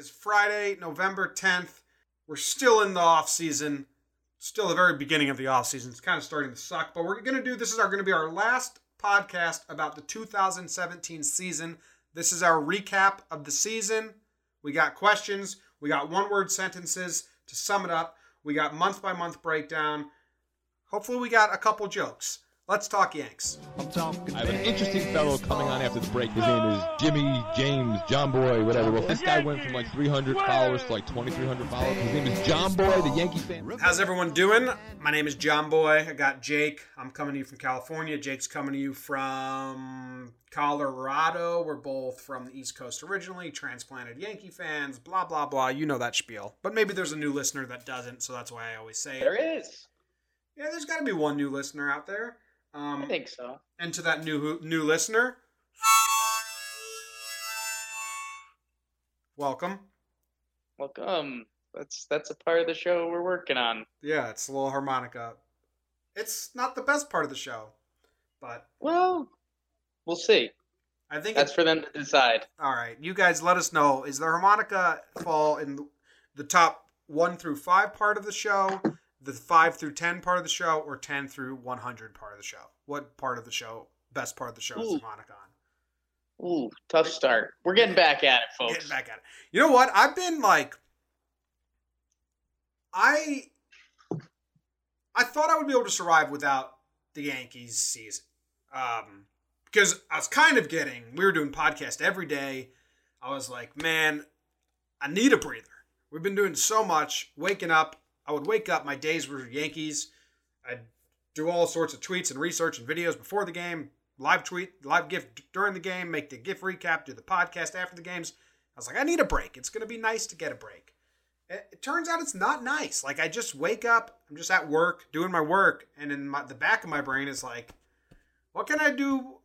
is Friday, November 10th. We're still in the off season, still the very beginning of the off season. It's kind of starting to suck, but we're going to do this is our going to be our last podcast about the 2017 season. This is our recap of the season. We got questions, we got one word sentences to sum it up. We got month by month breakdown. Hopefully, we got a couple jokes. Let's talk Yanks. I'm talking. I have an interesting fellow coming on after the break. His name is Jimmy James John Boy, whatever. Well, this guy went from like 300 followers to like 2,300 followers. His name is John Boy, the Yankee fan. How's everyone doing? My name is John Boy. I got Jake. I'm coming to you from California. Jake's coming to you from Colorado. We're both from the East Coast originally, transplanted Yankee fans, blah, blah, blah. You know that spiel. But maybe there's a new listener that doesn't, so that's why I always say it. There is. Yeah, there's got to be one new listener out there. Um, I think so. and to that new new listener, welcome. Welcome. That's that's a part of the show we're working on. Yeah, it's a little harmonica. It's not the best part of the show, but Well, we'll see. I think That's for them to decide. all right. You guys, let us know. Is the harmonica fall in the top one through five part of the show, the five through ten part of the show, or ten through one hundred part of the show? What part of the show, best part of the show, is Ooh. the harmonica on? Ooh, tough start. We're getting back at it, folks. Getting back at it. You know what? I've been like, I, I thought I would be able to survive without the Yankees season, um, because I was kind of getting. We were doing podcast every day. I was like, man, I need a breather. We've been doing so much. Waking up, I would wake up. My days were Yankees. I'd do all sorts of tweets and research and videos before the game, live tweet, live gift during the game, make the gift recap, do the podcast after the games. I was like, I need a break. It's going to be nice to get a break. It, it turns out it's not nice. Like I just wake up, I'm just at work doing my work, and in my, the back of my brain is like, what can I do?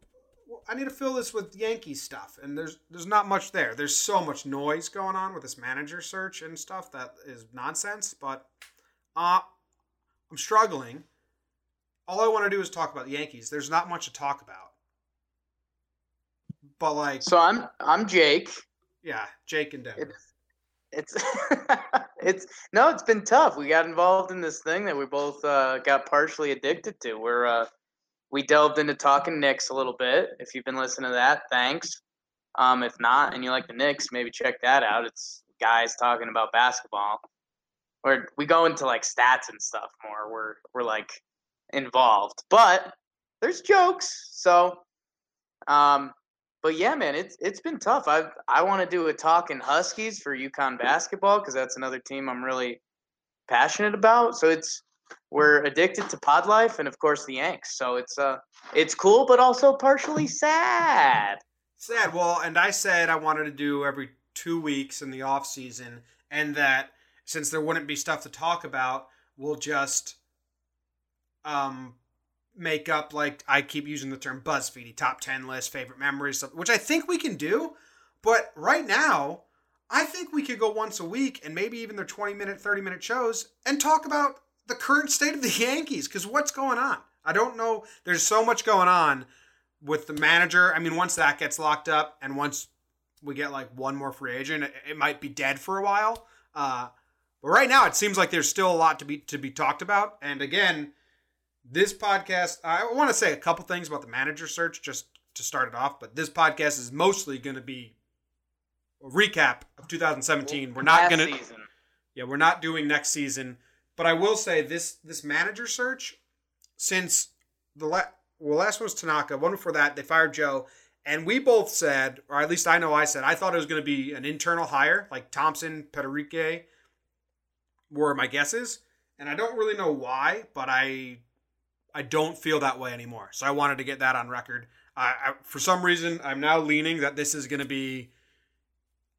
I need to fill this with Yankee stuff, and there's there's not much there. There's so much noise going on with this manager search and stuff that is nonsense. But uh, I'm struggling. All I want to do is talk about the Yankees. There's not much to talk about. But like, So I'm I'm Jake. yeah, Jake and Denver. It's it's it's no, it's been tough. We got involved in this thing that we both uh, got partially addicted to. We're uh, we delved into talking Knicks a little bit. If you've been listening to that, thanks. Um, if not, and you like the Knicks, maybe check that out. It's guys talking about basketball. Or we go into like stats and stuff more. We're we're like involved, but there's jokes. So, um, but yeah, man, it's it's been tough. I I want to do a talk in Huskies for UConn basketball because that's another team I'm really passionate about. So it's we're addicted to pod life and of course the Yanks. So it's uh it's cool, but also partially sad. Sad. Well, and I said I wanted to do every two weeks in the off season, and that since there wouldn't be stuff to talk about, we'll just um make up like I keep using the term BuzzFeedy top ten list, favorite memories, which I think we can do. But right now, I think we could go once a week and maybe even their twenty minute, thirty minute shows and talk about the current state of the Yankees because what's going on? I don't know. There's so much going on with the manager. I mean, once that gets locked up and once we get like one more free agent, it, it might be dead for a while. Uh, but right now, it seems like there's still a lot to be to be talked about. And again, this podcast, I want to say a couple things about the manager search just to start it off. But this podcast is mostly going to be a recap of 2017. We're not going to yeah, we're not doing next season, but I will say this this manager search since the la- well last one was Tanaka, one before that they fired Joe, and we both said, or at least I know I said, I thought it was going to be an internal hire like Thomson, Pederique were my guesses, and I don't really know why, but I I don't feel that way anymore. So I wanted to get that on record. I, I for some reason I'm now leaning that this is going to be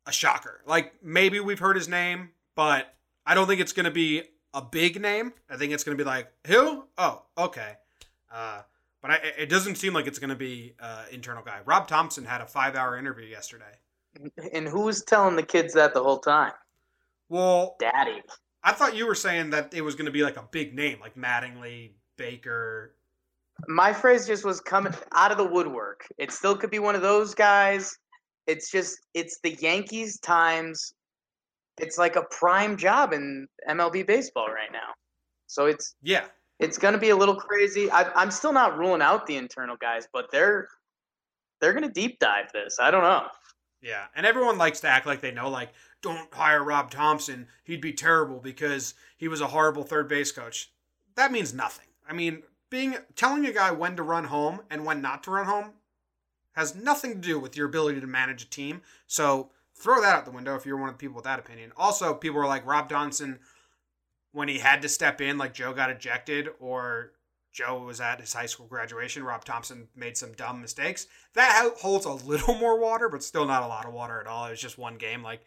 a shocker. Like maybe we've heard his name, but I don't think it's going to be a big name. I think it's going to be like who? Oh, okay. Uh, but I, it doesn't seem like it's going to be uh, internal guy. Rob Thomson had a five-hour interview yesterday. And who was telling the kids that the whole time? Well, Daddy. I thought you were saying that it was going to be like a big name, like Mattingly, Baker. My phrase just was coming out of the woodwork. It still could be one of those guys. It's just it's the Yankees times it's like a prime job in MLB baseball right now. So it's Yeah. it's going to be a little crazy. I, I'm still not ruling out the internal guys, but they're they're going to deep dive this. I don't know. Yeah. And everyone likes to act like they know, like, don't hire Rob Thomson. He'd be terrible because he was a horrible third base coach. That means nothing. I mean, being telling a guy when to run home and when not to run home has nothing to do with your ability to manage a team. So throw that out the window if you're one of the people with that opinion. Also, people are like Rob Thomson when he had to step in, like Joe got ejected or Joe was at his high school graduation. Rob Thomson made some dumb mistakes. That holds a little more water, but still not a lot of water at all. It was just one game. Like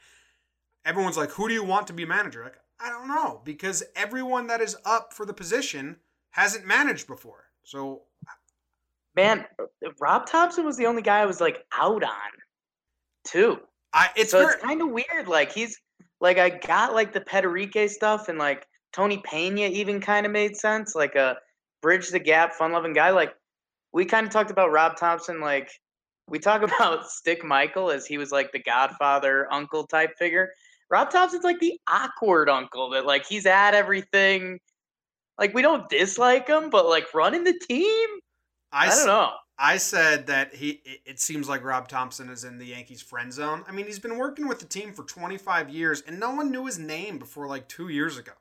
everyone's like, who do you want to be manager? Like I don't know because everyone that is up for the position hasn't managed before. So Man, Rob Thomson was the only guy I was like out on, too. I it's so very, it's kind of weird. Like he's like I got like the Pederique stuff and like Tony Pena even kind of made sense. Like a bridge the gap, fun loving guy. Like we kind of talked about Rob Thomson. Like we talk about Stick Michael as he was like the Godfather uncle type figure. Rob Thomson's like the awkward uncle that like he's at everything. Like we don't dislike him, but like running the team, I don't know. I said that he. It, seems like Rob Thomson is in the Yankees friend zone. I mean, he's been working with the team for 25 years, and no one knew his name before like two years ago.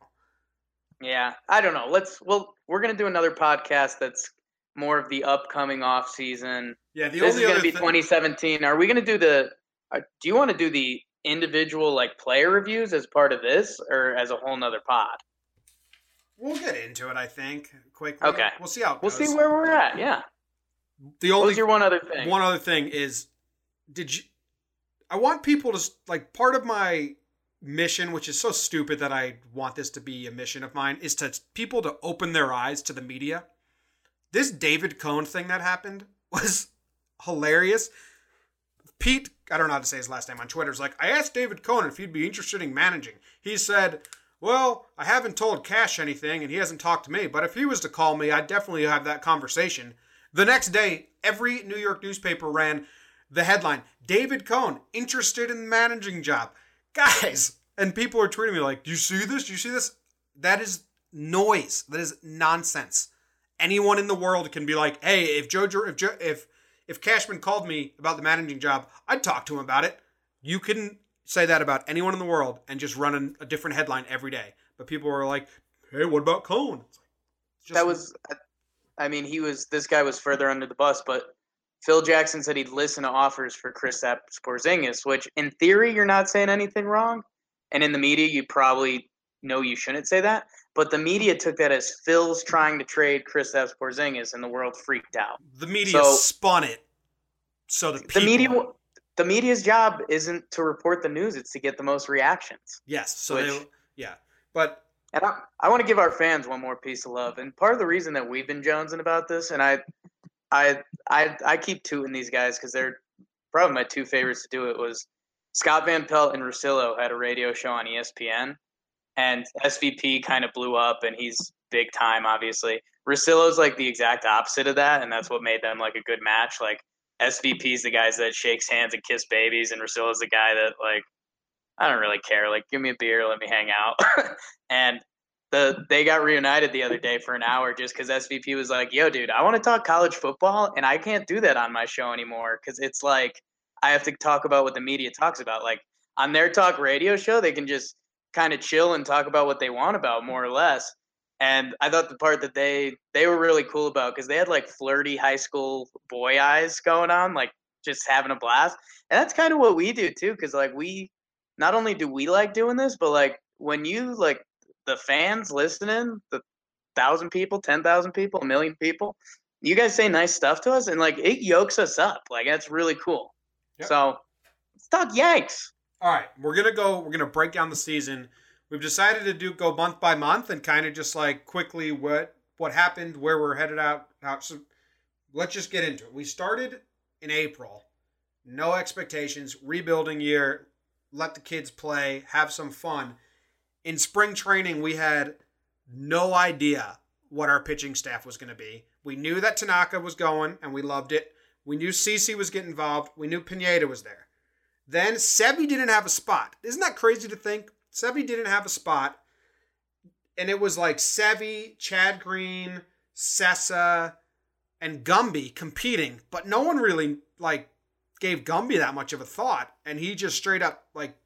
Yeah, I don't know. Let's well, we're gonna do another podcast that's more of the upcoming off season. Yeah, the this is gonna be thing, 2017. 2017. Are we gonna do the? Uh, do you want to do the individual like player reviews as part of this, or as a whole nother pod? We'll get into it. I think quickly. Okay. We'll see how We'll see where we're at. Yeah. the only your one other thing? One other thing is, did you? I want people to like part of my mission, which is so stupid that I want this to be a mission of mine, is to people to open their eyes to the media. This David Cone thing that happened was hilarious. Pete, I don't know how to say his last name on Twitter, is like, I asked David Cone if he'd be interested in managing. He said, Well, I haven't told Cash anything and he hasn't talked to me, but if he was to call me, I'd definitely have that conversation. The next day, every New York newspaper ran the headline David Cone interested in managing job. Guys, and people are tweeting me like, Do you see this? Do you see this? That is noise. That is nonsense. Anyone in the world can be like, hey, if Joe, if Joe, if if Cashman called me about the managing job, I'd talk to him about it. You can say that about anyone in the world and just run a different headline every day. But people are like, hey, what about like, just- that was, I mean, he was. This guy was further under the bus, but Phil Jackson said he'd listen to offers for Chris Porzingis, which in theory you're not saying anything wrong, and in the media you probably know you shouldn't say that. But the media took that as Phil's trying to trade Chris Porzingis, and the world freaked out. the media so- spun it. So the, The media, the media's job isn't to report the news; it's to get the most reactions. yes. So Which- they, yeah, but And I, I want to give our fans one more piece of love. And part of the reason that we've been jonesing about this, and I, I, I, I keep tooting these guys because they're probably my two favorites to do it. Was Scott Van Pelt and Russillo had a radio show on ESPN, and SVP kind of blew up, and he's big time, obviously. Russillo's like the exact opposite of that, and that's what made them like a good match. Like SVP's the guys that shakes hands and kiss babies, and Russillo's the guy that like I don't really care. Like, give me a beer, let me hang out. and the they got reunited the other day for an hour just because SVP was like, "Yo, dude, I want to talk college football, and I can't do that on my show anymore because it's like I have to talk about what the media talks about. Like on their talk radio show, they can just kind of chill and talk about what they want about, more or less." And I thought the part that they they were really cool about because they had like flirty high school boy eyes going on, like just having a blast. And that's kind of what we do too, because like we not only do we like doing this, but like when you like the fans listening, the thousand people, ten thousand people, a million people, you guys say nice stuff to us, and like it yokes us up. Like that's really cool. Yep. So let's talk Yanks. All right, we're gonna go. We're gonna break down the season. We've decided to do go month by month and kind of just like quickly what what happened, where we're headed out. So let's just get into it. We started in April, no expectations, rebuilding year. Let the kids play, have some fun. In spring training, we had no idea what our pitching staff was going to be. We knew that Tanaka was going, and we loved it. We knew CC was getting involved. We knew Pineda was there. Then Sevy didn't have a spot. Isn't that crazy to think? Sevy didn't have a spot, and it was like Sevy, Chad Green, Sessa, and Gumby competing, but no one really like gave Gumby that much of a thought, and he just straight up like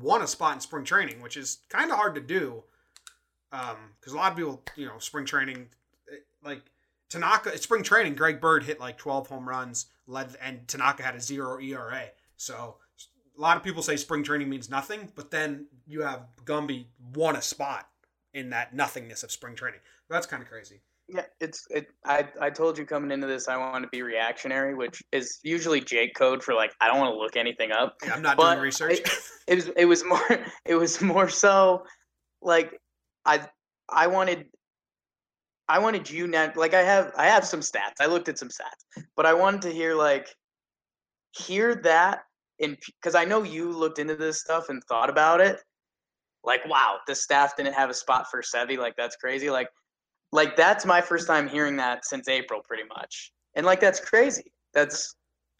won a spot in spring training, which is kind of hard to do. Um, Because a lot of people, you know, spring training, eh, like Tanaka, spring training, Greg Bird hit like 12 home runs, led, and Tanaka had a zero ERA. So a lot of people say spring training means nothing, but then you have Gumby won a spot in that nothingness of spring training. That's kind of crazy. Yeah, it's it. I I told you coming into this, I want to be reactionary, which is usually Jake code for like I don't want to look anything up. Yeah, I'm not doing research. It, it was it was more it was more so like I I wanted I wanted you now like I have I have some stats. I looked at some stats, but I wanted to hear like hear that in because I know you looked into this stuff and thought about it. Like, wow, the staff didn't have a spot for Sevy. Like, that's crazy. Like, like that's my first time hearing that since April, pretty much. And like, that's crazy. That's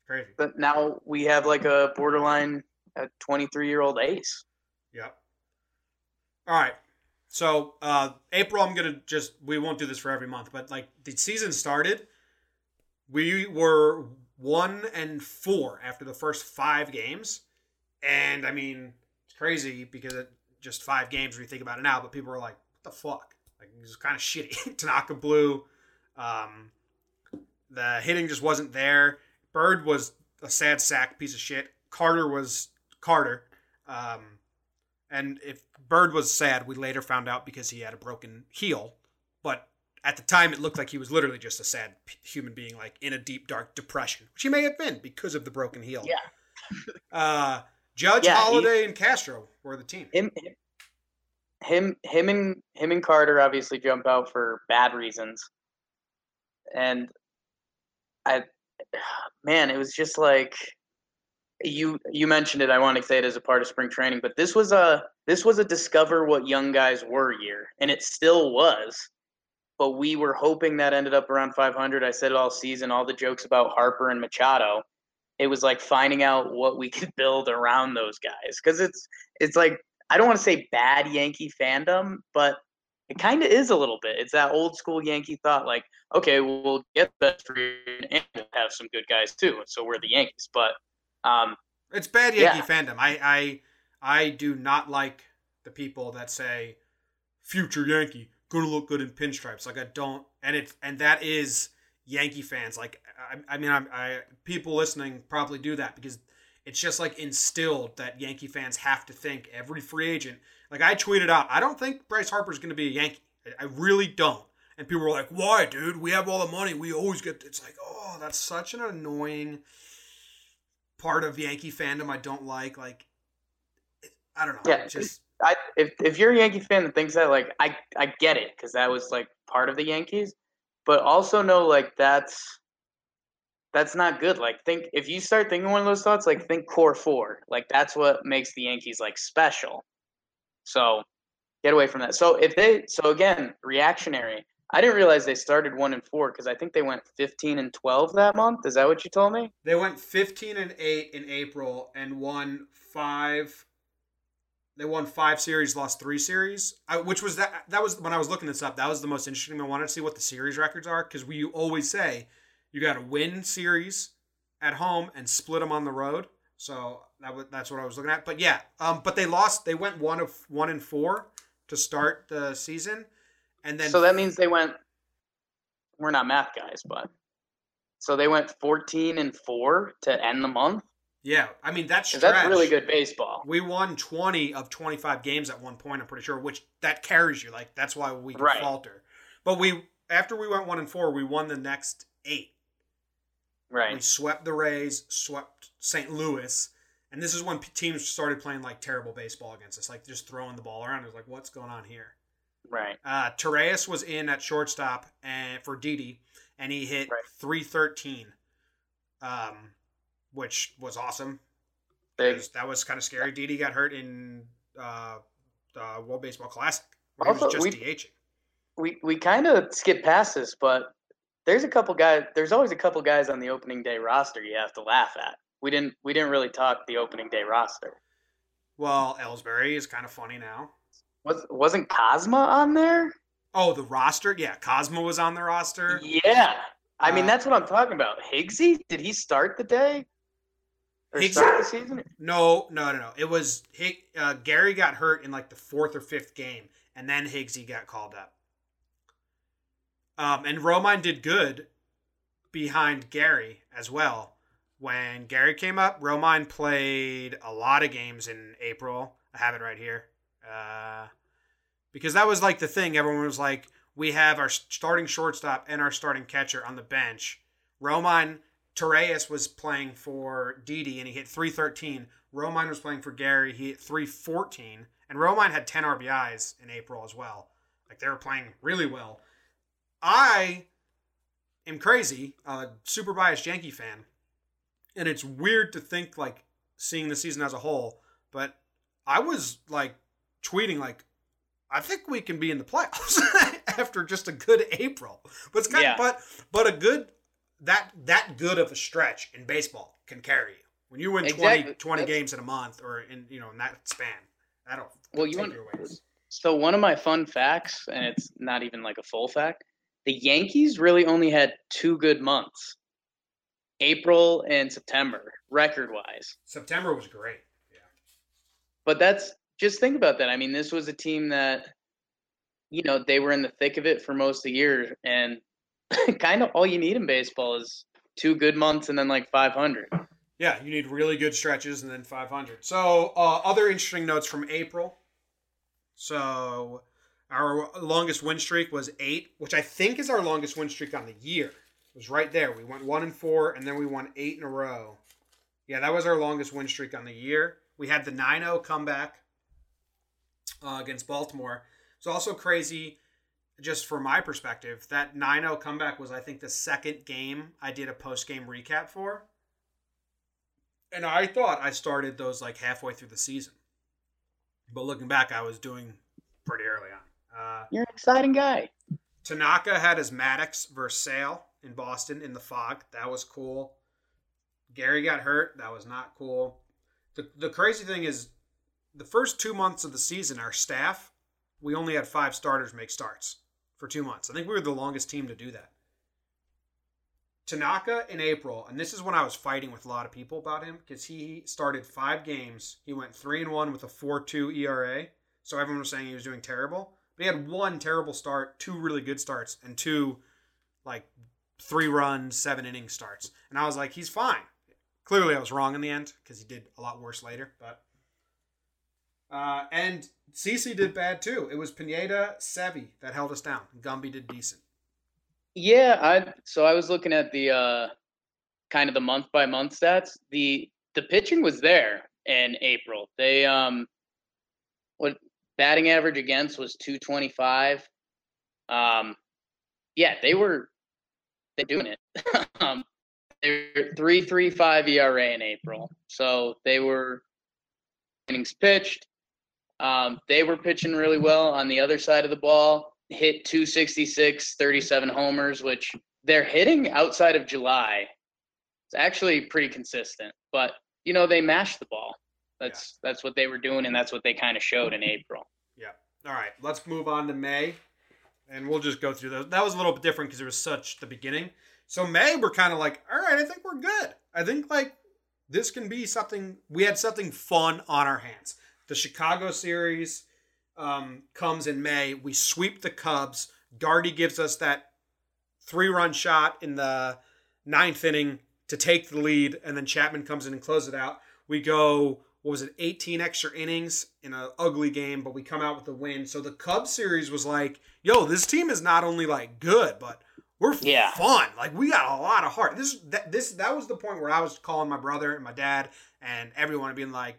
crazy. But now we have like a borderline, a 23 year old ace. Yep. All right. So uh, April, I'm gonna just we won't do this for every month, but like the season started, we were one and four after the first five games, and I mean it's crazy because it just five games when you think about it now, but people were like, "What the fuck?" Like it was kind of shitty. Tanaka blew. Um, the hitting just wasn't there. Bird was a sad sack piece of shit. Carter was Carter. Um, and if Bird was sad, we later found out because he had a broken heel. But at the time, it looked like he was literally just a sad human being, like in a deep, dark depression, which he may have been because of the broken heel. Yeah. uh, Judge, Yeah, he- Holliday, and Castro were the team. Him, him, him, and him and Carter obviously jump out for bad reasons, and I, man, it was just like you you mentioned it. I want to say it as a part of spring training, but this was a this was a discover what young guys were year, and it still was. But we were hoping that ended up around 500. I said it all season. All the jokes about Harper and Machado. It was like finding out what we could build around those guys because it's it's like I don't want to say bad Yankee fandom, but it kind of is a little bit. It's that old school Yankee thought, like, okay, we'll get the best free agent and we'll have some good guys too. So we're the Yankees, but um, It's bad Yankee Yeah. fandom. I, I I do not like the people that say future Yankee gonna look good in pinstripes. Like I don't, and it and that is Yankee fans. Like I, I mean, I, I people listening probably do that because it's just like instilled that Yankee fans have to think every free agent. Like I tweeted out, I don't think Bryce Harper's gonna be a Yankee. I, I really don't. And people were like, "Why, dude? We have all the money. We always get." It's like, oh, that's such an annoying part of Yankee fandom I don't like. Like, it, I don't know. Yeah, just I if if you're a Yankee fan that thinks that, like, I I get it because that was like part of the Yankees, but also know like that's that's not good. Like, think if you start thinking one of those thoughts, like think core four. Like that's what makes the Yankees like special. So get away from that. So if they so again reactionary. I didn't realize they started one and four because I think they went fifteen and twelve that month. Is that what you told me? they went 15 and 8 in April and won five. They won five series, lost three series. I, which was that? That was when I was looking this up. That was the most interesting. I wanted to see what the series records are because we always say you got to win series at home and split them on the road. So that was, that's what I was looking at. But yeah, um, but they lost. They went one of one and four to start the season, and then so that means they went. We're not math guys, but so they went fourteen and four to end the month. Yeah, I mean that's That's really good baseball. We won 20 of 25 games at one point, I'm pretty sure, which that carries you. Like, that's why we Right. falter. But we, after we went one and four, we won the next eight. Right. We swept the Rays, swept St. Louis. And this is when teams started playing like terrible baseball against us, like just throwing the ball around. It was like, what's going on here? Right. Uh, Torreyes was in at shortstop and for Didi, and he hit Right. 313, um, which was awesome. Big. that was kind of scary. Didi got hurt in uh, the World Baseball Classic. Where he was Also, just we- DHing. We we kind of skip past this, but there's a couple guys. There's always a couple guys on the opening day roster you have to laugh at. We didn't we didn't really talk the opening day roster. Well, Ellsbury is kind of funny now. Was wasn't Kozma on there? Oh, the roster? Yeah, Kozma was on the roster. Yeah. I mean, Uh, that's what I'm talking about. Higgsy? Did he start the day? Or start the season? No, no, no, no. It was Hig- uh, Gary got hurt in like the fourth or fifth game, and then Higgsy got called up. Um, and Romine did good behind Gary as well. When Gary came up, Romine played a lot of games in April. I have it right here. Uh, because that was like the thing. Everyone was like, we have our starting shortstop and our starting catcher on the bench. Romine Torreyes was playing for Didi and he hit 313. Romine was playing for Gary. He hit 314. And Romine had 10 RBIs in April as well. Like they were playing really well. I am crazy, a super biased Yankee fan. And it's weird to think like seeing the season as a whole, but I was like tweeting like I think we can be in the playoffs after just a good April. But it's kind Yeah. of, but but a good that that good of a stretch in baseball can carry you. When you win 20, Exactly. 20 That's- games in a month or in you know in that span, that'll Well, you want so one of my fun facts, and it's not even like a full fact. The Yankees really only had two good months, April and September, record wise. September was great. Yeah. But that's just think about that. I mean, this was a team that, you know, they were in the thick of it for most of the year, and kind of all you need in baseball is two good months and then like 500. Yeah, you need really good stretches and then 500. So, uh, other interesting notes from April. So, our longest win streak was eight, which I think is our longest win streak on the year. It was right there. We went one and four, and then we won eight in a row. Yeah, that was our longest win streak on the year. We had the 9 0 comeback uh, against Baltimore. It's also crazy, just from my perspective, that 9 0 comeback was, I think, the second game I did a post game recap for and I thought I started those like halfway through the season. But looking back, I was doing pretty early on. Uh, You're an exciting guy. Tanaka had his Maddux versus Sale in Boston in the fog. That was cool. Gary got hurt. That was not cool. The, the crazy thing is, the first two months of the season, our staff, we only had five starters make starts for two months. I think we were the longest team to do that. Tanaka in April, and this is when I was fighting with a lot of people about him because he started five games. He went three and one with a four two ERA. So everyone was saying he was doing terrible. But he had one terrible start, two really good starts, and two like three run, seven inning starts. And I was like, he's fine. Clearly, I was wrong in the end because he did a lot worse later. But uh, and CC did bad too. It was Pineda, Sevi that held us down. Gumby did decent. Yeah, I so I was looking at the uh kind of the month by month stats. The the pitching was there in April. They um what batting average against was 225. Um yeah, they were they doing it. um they're 335 ERA in April. So they were innings pitched. Um, they were pitching really well on the other side of the ball hit 266, 37 homers, which they're hitting outside of July. It's actually pretty consistent, but you know they mashed the ball. That's that's what they were doing, and that's what they kind of showed in April. Yeah. All right. Let's move on to May, and we'll just go through those. That was a little bit different because it was such the beginning. So May, we're kind of like, all right, I think we're good. I think like this can be something. We had something fun on our hands. The Chicago series um, comes in May. We sweep the Cubs. Gardy gives us that three-run shot in the ninth inning to take the lead, and then Chapman comes in and closes it out. We go what was it 18 extra innings in an ugly game but we come out with a win so the cubs series was like yo this team is not only like good but we're Yeah. fun like we got a lot of heart this that this that was the point where i was calling my brother and my dad and everyone being like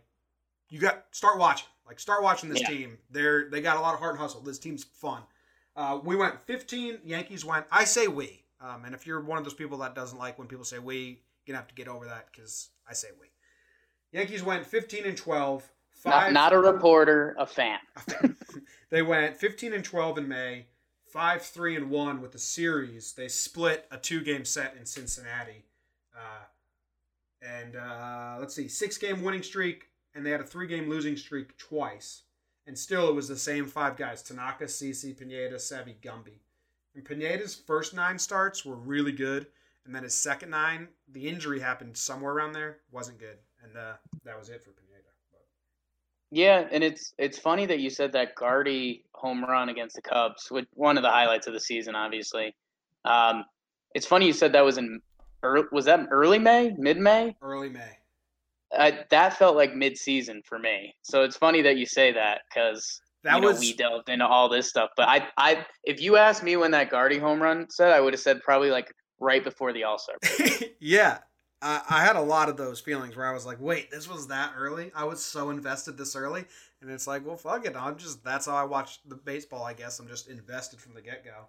you got start watching like start watching this Yeah. team they're they got a lot of heart and hustle this team's fun uh, we went 15 yankees went i say we um, and if you're one of those people that doesn't like when people say we you're gonna have to get over that because i say we yankees went 15 and 12 Not, five not a reporter, a fan. they went 15 and 12 in May, 5 3 and 1 with the series. They split a two game set in Cincinnati. Uh, and uh, let's see, six game winning streak and they had a three-game losing streak twice, and still it was the same five guys: Tanaka, CC, Pineda, Sevy, Gumby. And Pineda's first nine starts were really good, and then his second nine, the injury happened somewhere around there, wasn't good, and uh, that was it for Pineda. But Yeah, and it's it's funny that you said that Gardy home run against the Cubs, with one of the highlights of the season, obviously. Um, it's funny you said that was in early, was that early May, mid May? early May. Uh, that felt like mid season for me. So it's funny that you say that because That you know, was we delved into all this stuff. But I, I, if you asked me when that Gardy home run said, I would have said probably like right before the All Star. yeah. I, I had a lot of those feelings where I was like, wait, this was that early? I was so invested this early. And it's like, well, fuck it. I'm just, that's how I watch the baseball, I guess. I'm just invested from the get go.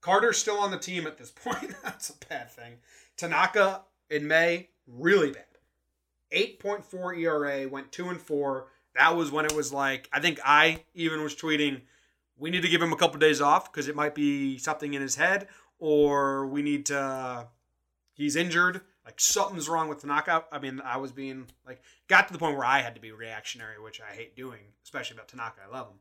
Carter's still on the team at this point. that's a bad thing. Tanaka in May, really bad. 8.4 ERA, went 2 and 4. That was when it was like, I think I even was tweeting, we need to give him a couple days off because it might be something in his head, or we need to, he's injured. Like something's wrong with Tanaka. I mean, I was being like, got to the point where I had to be reactionary, which I hate doing, especially about Tanaka. I love him.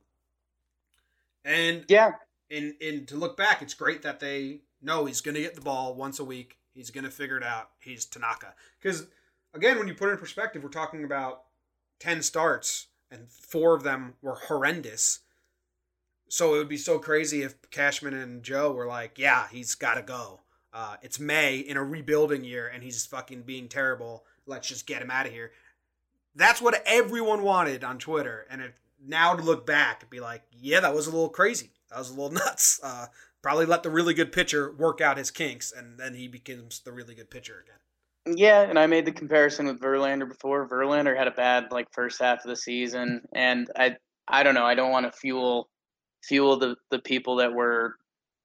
And Yeah, and and to look back, it's great that they know he's going to get the ball once a week. He's going to figure it out. He's Tanaka. Because again, when you put it in perspective, we're talking about ten starts and four of them were horrendous. So it would be so crazy if Cashman and Joe were like, "Yeah, he's got to go. Uh, it's May in a rebuilding year, and he's fucking being terrible. Let's just get him out of here." That's what everyone wanted on Twitter, and it, now to look back and be like, "Yeah, that was a little crazy. That was a little nuts." Uh, probably let the really good pitcher work out his kinks, and then he becomes the really good pitcher again. Yeah, and I made the comparison with Verlander before. Verlander had a bad like first half of the season, and I I don't know. I don't want to fuel fuel the the people that were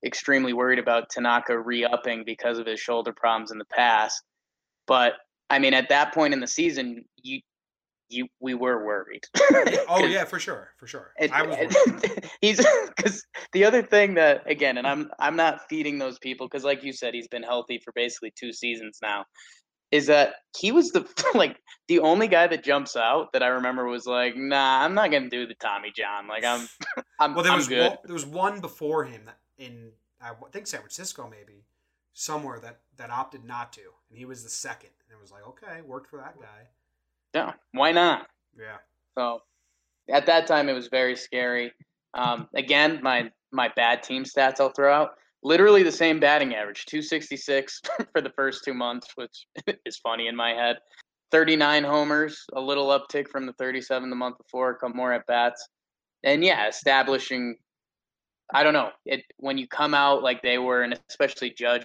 extremely worried about Tanaka re-upping because of his shoulder problems in the past. But I mean, at that point in the season, you you we were worried. oh yeah, for sure, for sure. it- I was. it- he's because the other thing that again, and I'm I'm not feeding those people because, like you said, he's been healthy for basically two seasons now. Is that he was the like the only guy that jumps out that I remember was like, nah, I'm not gonna do the Tommy John. Like I'm, I'm, Well, there I'm was good. one, there was one before him that in I think San Francisco maybe somewhere that that opted not to, and he was the second, and it was like okay, worked for that guy. Yeah, why not? Yeah, So at that time, it was very scary. Um, again, my my bad team stats I'll throw out. Literally the same batting average, 266 for the first two months, which is funny in my head. 39 homers, a little uptick from the 37 the month before, couple more at bats. And yeah, establishing I don't know. It when you come out like they were, and especially Judge,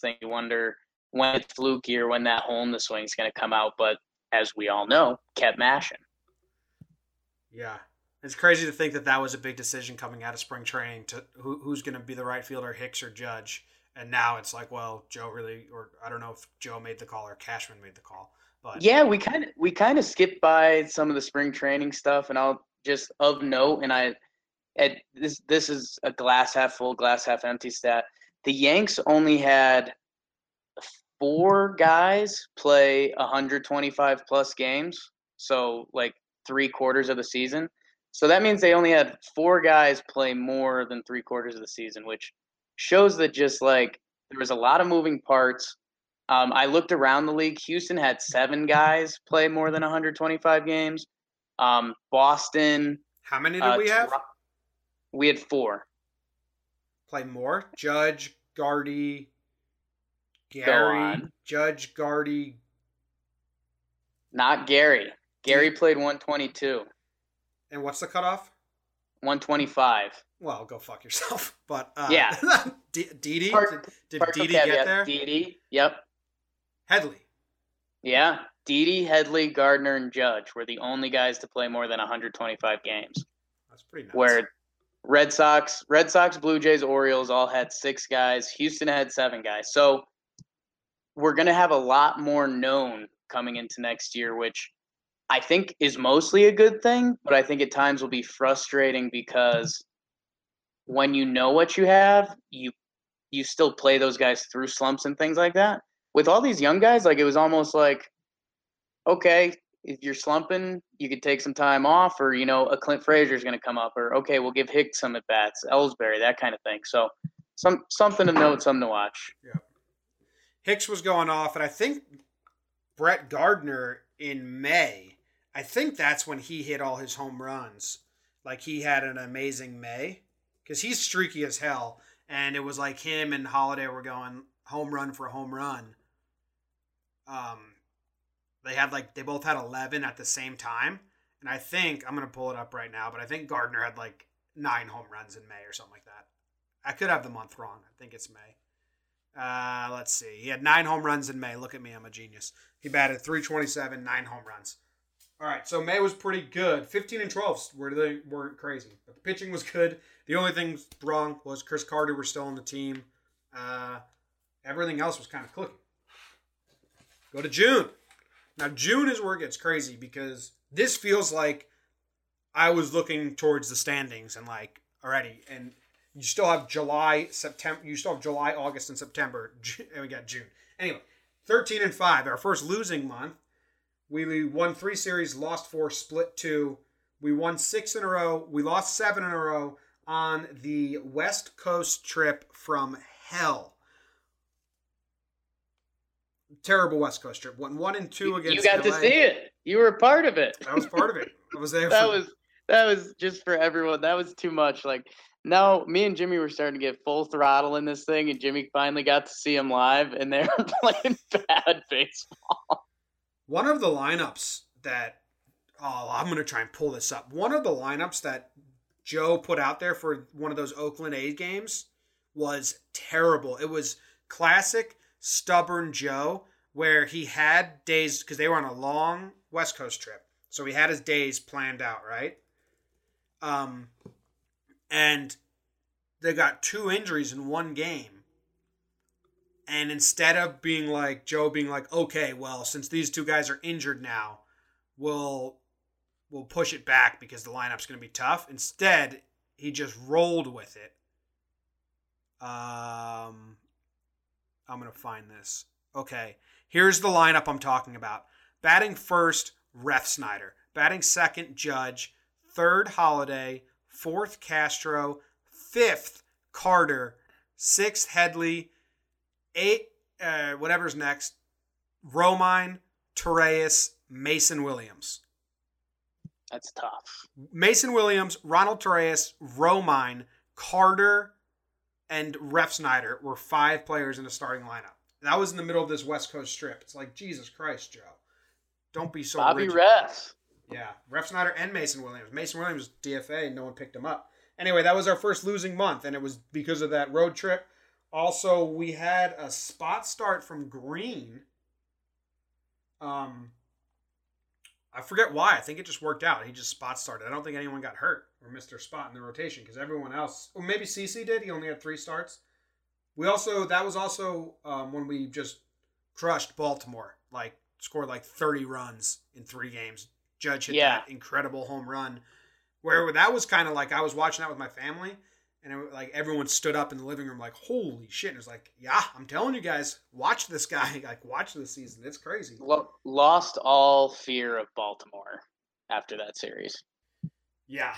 thing you wonder when it's fluky or when that hole in the swing is going to come out. But as we all know, kept mashing. yeah. It's crazy to think that that was a big decision coming out of spring training to who, who's going to be the right fielder, Hicks or Judge. And now it's like, well, Joe really, or I don't know if Joe made the call or Cashman made the call, but Yeah, we kind of we kind of skipped by some of the spring training stuff, and I'll just of note, and I, at this this is a glass half full, glass half empty stat. The Yanks only had four guys play 125 plus games, so like three quarters of the season. So that means they only had four guys play more than three quarters of the season, which shows that just like there was a lot of moving parts. Um, I looked around the league. Houston had seven guys play more than 125 games. Um, Boston. how many did uh, we have? We had four. Play more? Judge, Gardy, Gary. Judge, Gardy, Not Gary. Gary played 122, and what's the cutoff? 125. Well, go fuck yourself. But uh, Yeah. D- Didi, Part- did, did Didi get there? Didi. Yep. Headley. Yeah. Didi, Headley, Gardner, and Judge were the only guys to play more than 125 games. That's pretty nice. Where Red Sox, Red Sox, Blue Jays, Orioles all had six guys. Houston had seven guys. So we're going to have a lot more known coming into next year, which I think is mostly a good thing, but I think at times will be frustrating because when you know what you have, you you still play those guys through slumps and things like that. With all these young guys, like it was almost like, okay, if you're slumping, you could take some time off, or you know, a Clint Frazier is going to come up, or okay, we'll give Hicks some at bats, Ellsbury, that kind of thing. So, some something to note, something to watch. Yeah. Hicks was going off, and I think Brett Gardner in May. I think that's when he hit all his home runs. Like he had an amazing May because he's streaky as hell, and it was like him and Holliday were going home run for home run. Um, they had like they both had 11 at the same time and i think i'm gonna pull it up right now but i think gardner had like nine home runs in may or something like that. I could have the month wrong. I think it's may. Uh, let's see. He had nine home runs in may. Look at me. I'm a genius. He batted 327 nine home runs all right so may was pretty good 15 and 12 were they weren't crazy but the pitching was good the only thing wrong was chris carter was still on the team uh, everything else was kind of clicking go to june now June is where it gets crazy because this feels like I was looking towards the standings and like already, and you still have July, September. You still have July, August, and September, and we got June. Anyway, thirteen and five, our first losing month. We won three series, lost four, split two. We won six in a row. We lost seven in a row on the West Coast trip from hell terrible West Coast trip. Went one and two against. You got LA. to see it. You were part of it. I was part of it. I was there. that for, was that was just for everyone. That was too much. Like now, me and Jimmy were starting to get full throttle in this thing, and Jimmy finally got to see him live, and they were playing bad baseball. One of the lineups that oh, I'm gonna try and pull this up. One of the lineups that Joe put out there for one of those Oakland A's games was terrible. It was classic stubborn Joe, where he had days because they were on a long West Coast trip, so he had his days planned out, right? Um, and they got two injuries in one game. And instead of being like Joe being like, okay, well, since these two guys are injured now, we'll we'll push it back because the lineup's going to be tough. Instead, he just rolled with it. Um, I'm going to find this. Okay. Here's the lineup I'm talking about. Batting first, Refsnyder. Batting second, Judge. Third, Holliday. Fourth, Castro. Fifth, Carter. Sixth, Headley. Eight, uh, whatever's next, Romine, Torreyes, Mason Williams. That's tough. Mason Williams, Ronald Torreyes, Romine, Carter, and Refsnyder were five players in the starting lineup. That was in the middle of this West Coast strip. It's like Jesus Christ, Joe. Don't be so. Bobby rigid. Refs. Yeah, Refsnyder and Mason Williams. Mason Williams DFA, and no one picked him up. Anyway, that was our first losing month, and it was because of that road trip. Also, we had a spot start from Green. Um, I forget why. I think it just worked out. He just spot started. I don't think anyone got hurt or missed their spot in the rotation because everyone else, or maybe CC did. He only had three starts. We also that was also um, when we just crushed Baltimore, like scored like thirty runs in three games. Judge hit Yeah. that incredible home run, where that was kind of like I was watching that with my family, and it, like everyone stood up in the living room, like holy shit! And it was like, yeah, I'm telling you guys, watch this guy, like watch this season. It's crazy. Lost all fear of Baltimore after that series. Yeah.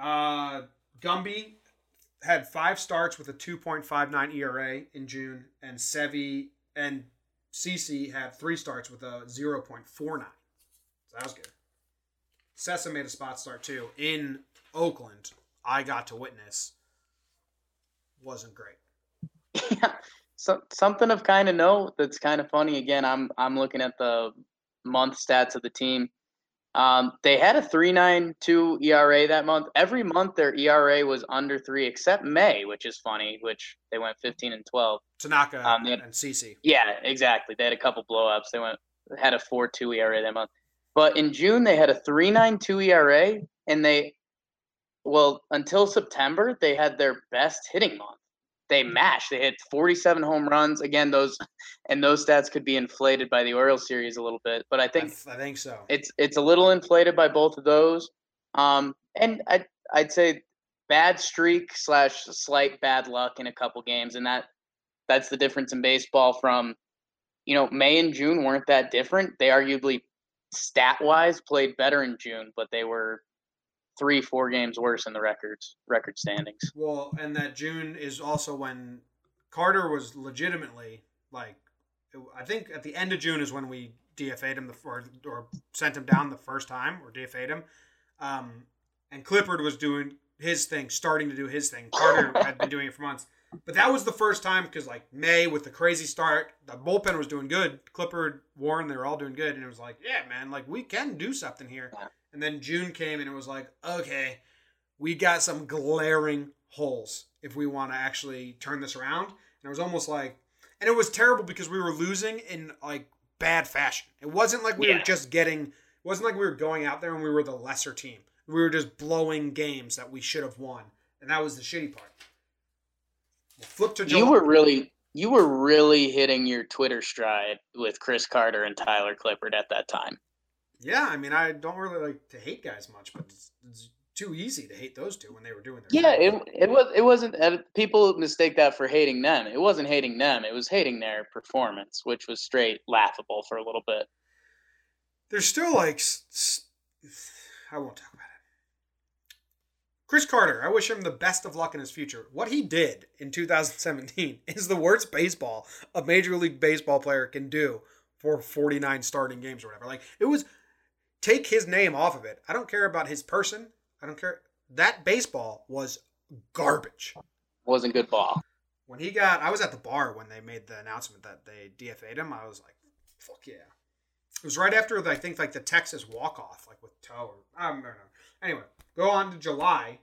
Uh, Gumby had five starts with a 2.59 ERA in June, and Sevi and CC had three starts with a 0.49. So that was good. Sessa made a spot start too in Oakland. I got to witness. Wasn't great. Yeah, so, something of kind of note that's kind of funny. Again, I'm I'm looking at the month stats of the team. Um, they had a 3.92 ERA that month. Every month their ERA was under three, except May, which is funny. Which they went 15 and 12. Tanaka Um, had- and CC. Yeah, exactly. They had a couple blowups. They went had a 4.2 ERA that month. But in June they had a 3.92 ERA, and they well until September they had their best hitting month. They mashed. They hit 47 home runs. Again, those and those stats could be inflated by the Orioles series a little bit, but I I, think th- I think so. it's it's a little inflated by both of those. Um, and I I'd say bad streak slash slight bad luck in a couple games, and that that's the difference in baseball from you know May and June weren't that different. They arguably stat wise played better in June, but they were three, four games worse in the records record standings. Well, and that June is also when Carter was legitimately like, I think at the end of June is when we DFA'd him the or, or sent him down the first time or DFA'd him, um, and Clippard was doing his thing, starting to do his thing. Carter had been doing it for months. But that was the first time because like May with the crazy start, the bullpen was doing good. Clippard, Warren, they were all doing good, and it was like, yeah, man, like we can do something here. And then June came, and it was like, okay, we got some glaring holes if we want to actually turn this around. And it was almost like, and it was terrible because we were losing in like bad fashion. It wasn't like we Yeah. were just getting. It wasn't like we were going out there and we were the lesser team. We were just blowing games that we should have won, and that was the shitty part. We'll flip to July. You were really you were really hitting your Twitter stride with Chris Carter and Tyler Clippard at that time. Yeah, I mean, I don't really like to hate guys much, but it's, it's too easy to hate those two when they were doing their Yeah, it it was it wasn't people mistake that for hating them. It wasn't hating them. It was hating their performance, which was straight laughable for a little bit. There's still like, i won't talk about it. Chris Carter, I wish him the best of luck in his future. What he did in 2017 is the worst baseball a Major League Baseball player can do for 49 starting games or whatever. Like, it was, take his name off of it. I don't care about his person. I don't care. That baseball was garbage. Wasn't good ball. when he got i was at the bar when they made the announcement that they dfa'd him i was like fuck yeah it was right after the, i think like the texas walk-off like with toe or i don't know anyway go on to july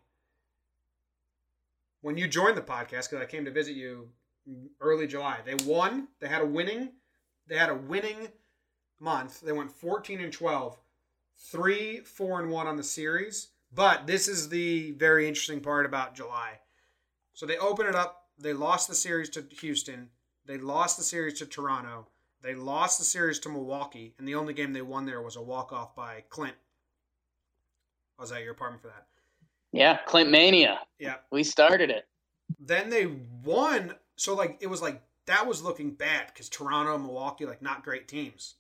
when you joined the podcast because i came to visit you early july they won they had a winning they had a winning month they went 14 and 12 3 4 and 1 on the series but this is the very interesting part about july so they open it up. They lost the series to Houston. They lost the series to Toronto. They lost the series to Milwaukee, and the only game they won there was a walk off by Clint. I was at your apartment for that. Yeah, Clint Mania. Yeah. We started it. Then they won. So like it was like that was looking bad because Toronto, Milwaukee, like not great teams.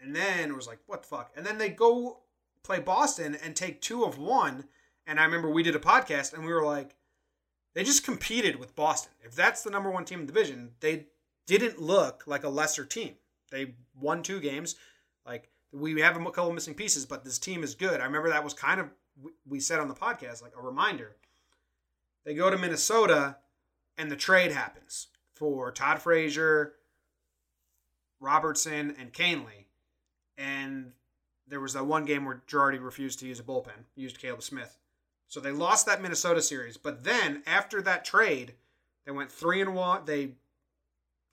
And then it was like what the fuck. And then they go play Boston and take two of one. And I remember we did a podcast and we were like, they just competed with Boston. If that's the number one team in the division, they didn't look like a lesser team. They won two games. Like we have a couple missing pieces, but this team is good. I remember that was kind of we said on the podcast like a reminder. They go to Minnesota, and the trade happens for Todd Frazier, Robertson, and Kahnle, and there was that one game where Girardi refused to use a bullpen, used Caleb Smith. So they lost that Minnesota series, but then after that trade, they went three and one. They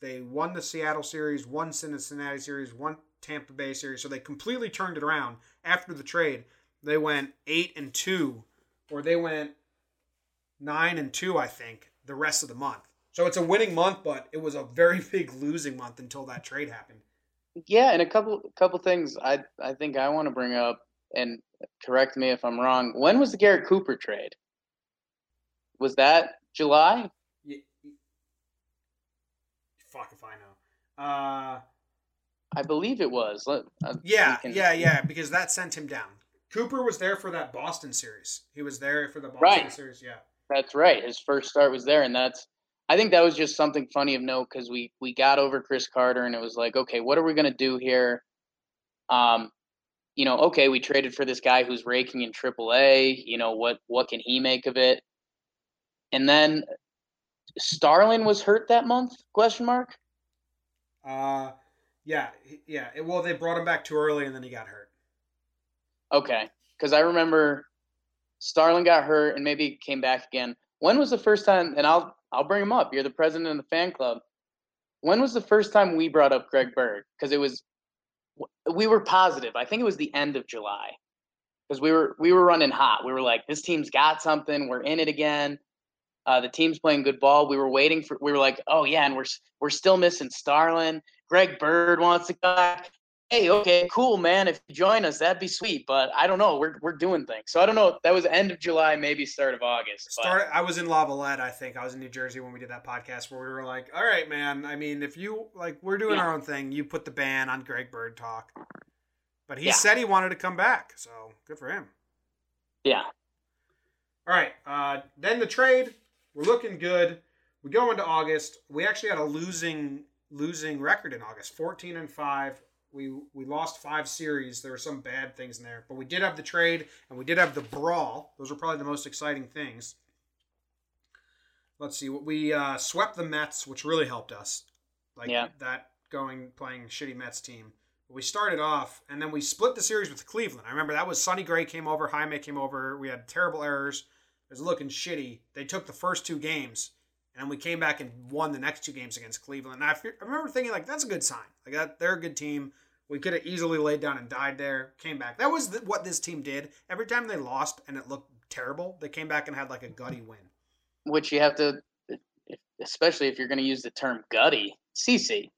they won the Seattle series, won Cincinnati series, won Tampa Bay series. So they completely turned it around after the trade. They went eight and two, or they went nine and two, I think, the rest of the month. So it's a winning month, but it was a very big losing month until that trade happened. Yeah, and a couple couple things I I think I want to bring up and correct me if I'm wrong. When was the Garrett Cooper trade? Was that July? Fuck if I know. Uh, I believe it was. Let, uh, yeah, can- yeah, yeah, because that sent him down. Cooper was there for that Boston series. He was there for the Boston Right. series. Yeah. That's right. His first start was there, and that's. I think that was just something funny of note because we we got over Chris Carter, and it was like, okay, what are we gonna do here? Um, you know, okay, we traded for this guy who's raking in AAA. You know what what can he make of it? And then Starlin was hurt that month? Question mark. Uh, yeah, yeah. It- well, they brought him back too early, and then he got hurt. Okay, because I remember Starlin got hurt and maybe came back again. When was the first time? And I'll I'll bring him up. You're the president of the fan club. When was the first time we brought up Greg Bird? Because it was we were positive. I think it was the end of July because we were we were running hot. We were like, this team's got something. We're in it again. Uh, the team's playing good ball. We were waiting for. We were like, oh yeah, and we're we're still missing Starlin. Greg Bird wants to come back hey, okay, cool, man. If you join us, that'd be sweet. But I don't know. We're we're doing things. So I don't know. That was end of July, maybe start of August. but- Start. I was in Lavallette. I think I was in New Jersey when we did that podcast where we were like, "All right, man. I mean, if you like, we're doing Yeah. our own thing. You put the ban on Greg Bird talk." But he Yeah. said he wanted to come back, so good for him. Yeah. All right. Uh, then the trade. We're looking good. We go into August. We actually had a losing losing record in August. 14 and 5. We we lost five series. There were some bad things in there, but we did have the trade and we did have the brawl. Those are probably the most exciting things. Let's see. We uh, swept the Mets, which really helped us. Like Yeah. that going playing shitty Mets team. We started off, and then we split the series with Cleveland. I remember that was Sonny Gray came over, Jaime came over. We had terrible errors. It was looking shitty. They took the first two games, and we came back and won the next two games against Cleveland. And I, I remember thinking like that's a good sign. Like that, they're a good team. We could have easily laid down and died there. Came back. That was what this team did. Every time they lost and it looked terrible, they came back and had like a gutty win. Which you have to, especially if you're going to use the term gutty, CC.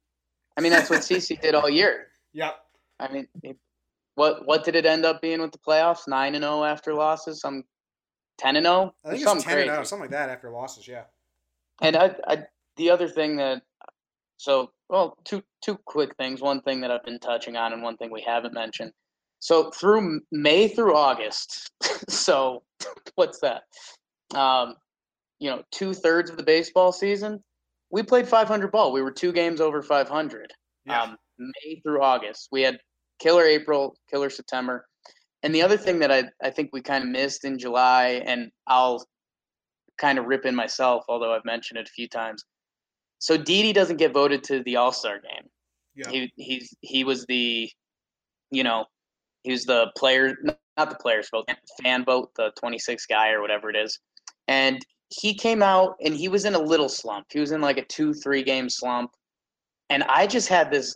I mean, that's what CC did all year. Yep. I mean, it, what what did it end up being with the playoffs? Nine and zero after losses. Some ten and zero. I think it's ten and oh, out, something like that after losses. Yeah. And I, I, the other thing that, so well, two two quick things. One thing that I've been touching on, and one thing we haven't mentioned. So through May through August, so what's that? Um, you know, two thirds of the baseball season, we played 500 ball. We were two games over 500. Yeah. Um, May through August, we had killer April, killer September, and the other thing that I I think we kind of missed in July, and I'll kind of rip in myself, although I've mentioned it a few times. So Didi doesn't get voted to the All Star game. yeah. He he's he was the, you know, he was the player, not the players vote, fan vote, the 26 guy or whatever it is, and he came out and he was in a little slump. He was in like a two three game slump, and I just had this.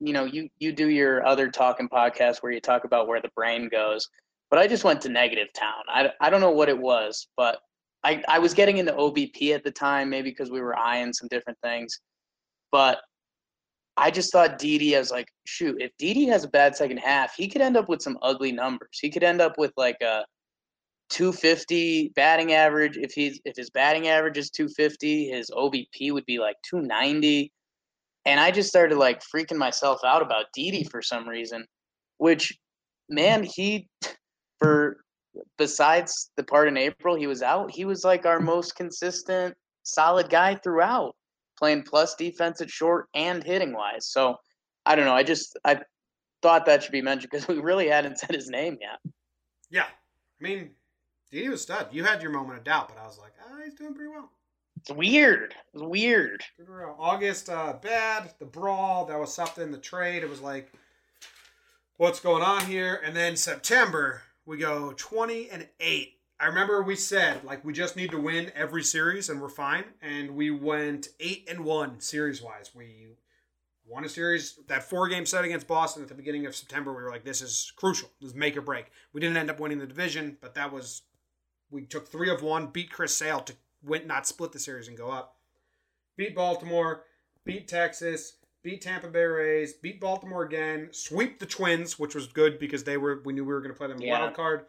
You know, you you do your other talking podcast where you talk about where the brain goes, but I just went to negative town. I, I don't know what it was, but I, I was getting into OBP at the time, maybe because we were eyeing some different things. But I just thought Didi, I was like, shoot, if Didi has a bad second half, he could end up with some ugly numbers. He could end up with like a 250 batting average. If he's if his batting average is 250, his OBP would be like 290. And I just started like freaking myself out about Didi for some reason, which man, he for besides the part in April he was out, he was like our most consistent, solid guy throughout, playing plus defense at short and hitting wise. So I don't know. I just I thought that should be mentioned because we really hadn't said his name yet. Yeah. I mean, he was stud. You had your moment of doubt, but I was like, ah, he's doing pretty well. It's weird. It's weird. August, uh, bad. The brawl, that was something. The trade, it was like, what's going on here? And then September, we go 20 and 8. I remember we said, like, we just need to win every series and we're fine. And we went 8 and 1 series wise. We won a series, that four game set against Boston at the beginning of September. We were like, this is crucial. This is make or break. We didn't end up winning the division, but that was, we took three of one, beat Chris Sale to win, not split the series and go up beat Baltimore, beat Texas, beat Tampa Bay Rays, beat Baltimore again, sweep the Twins, which was good because they were we knew we were going to play them Yeah. wild card.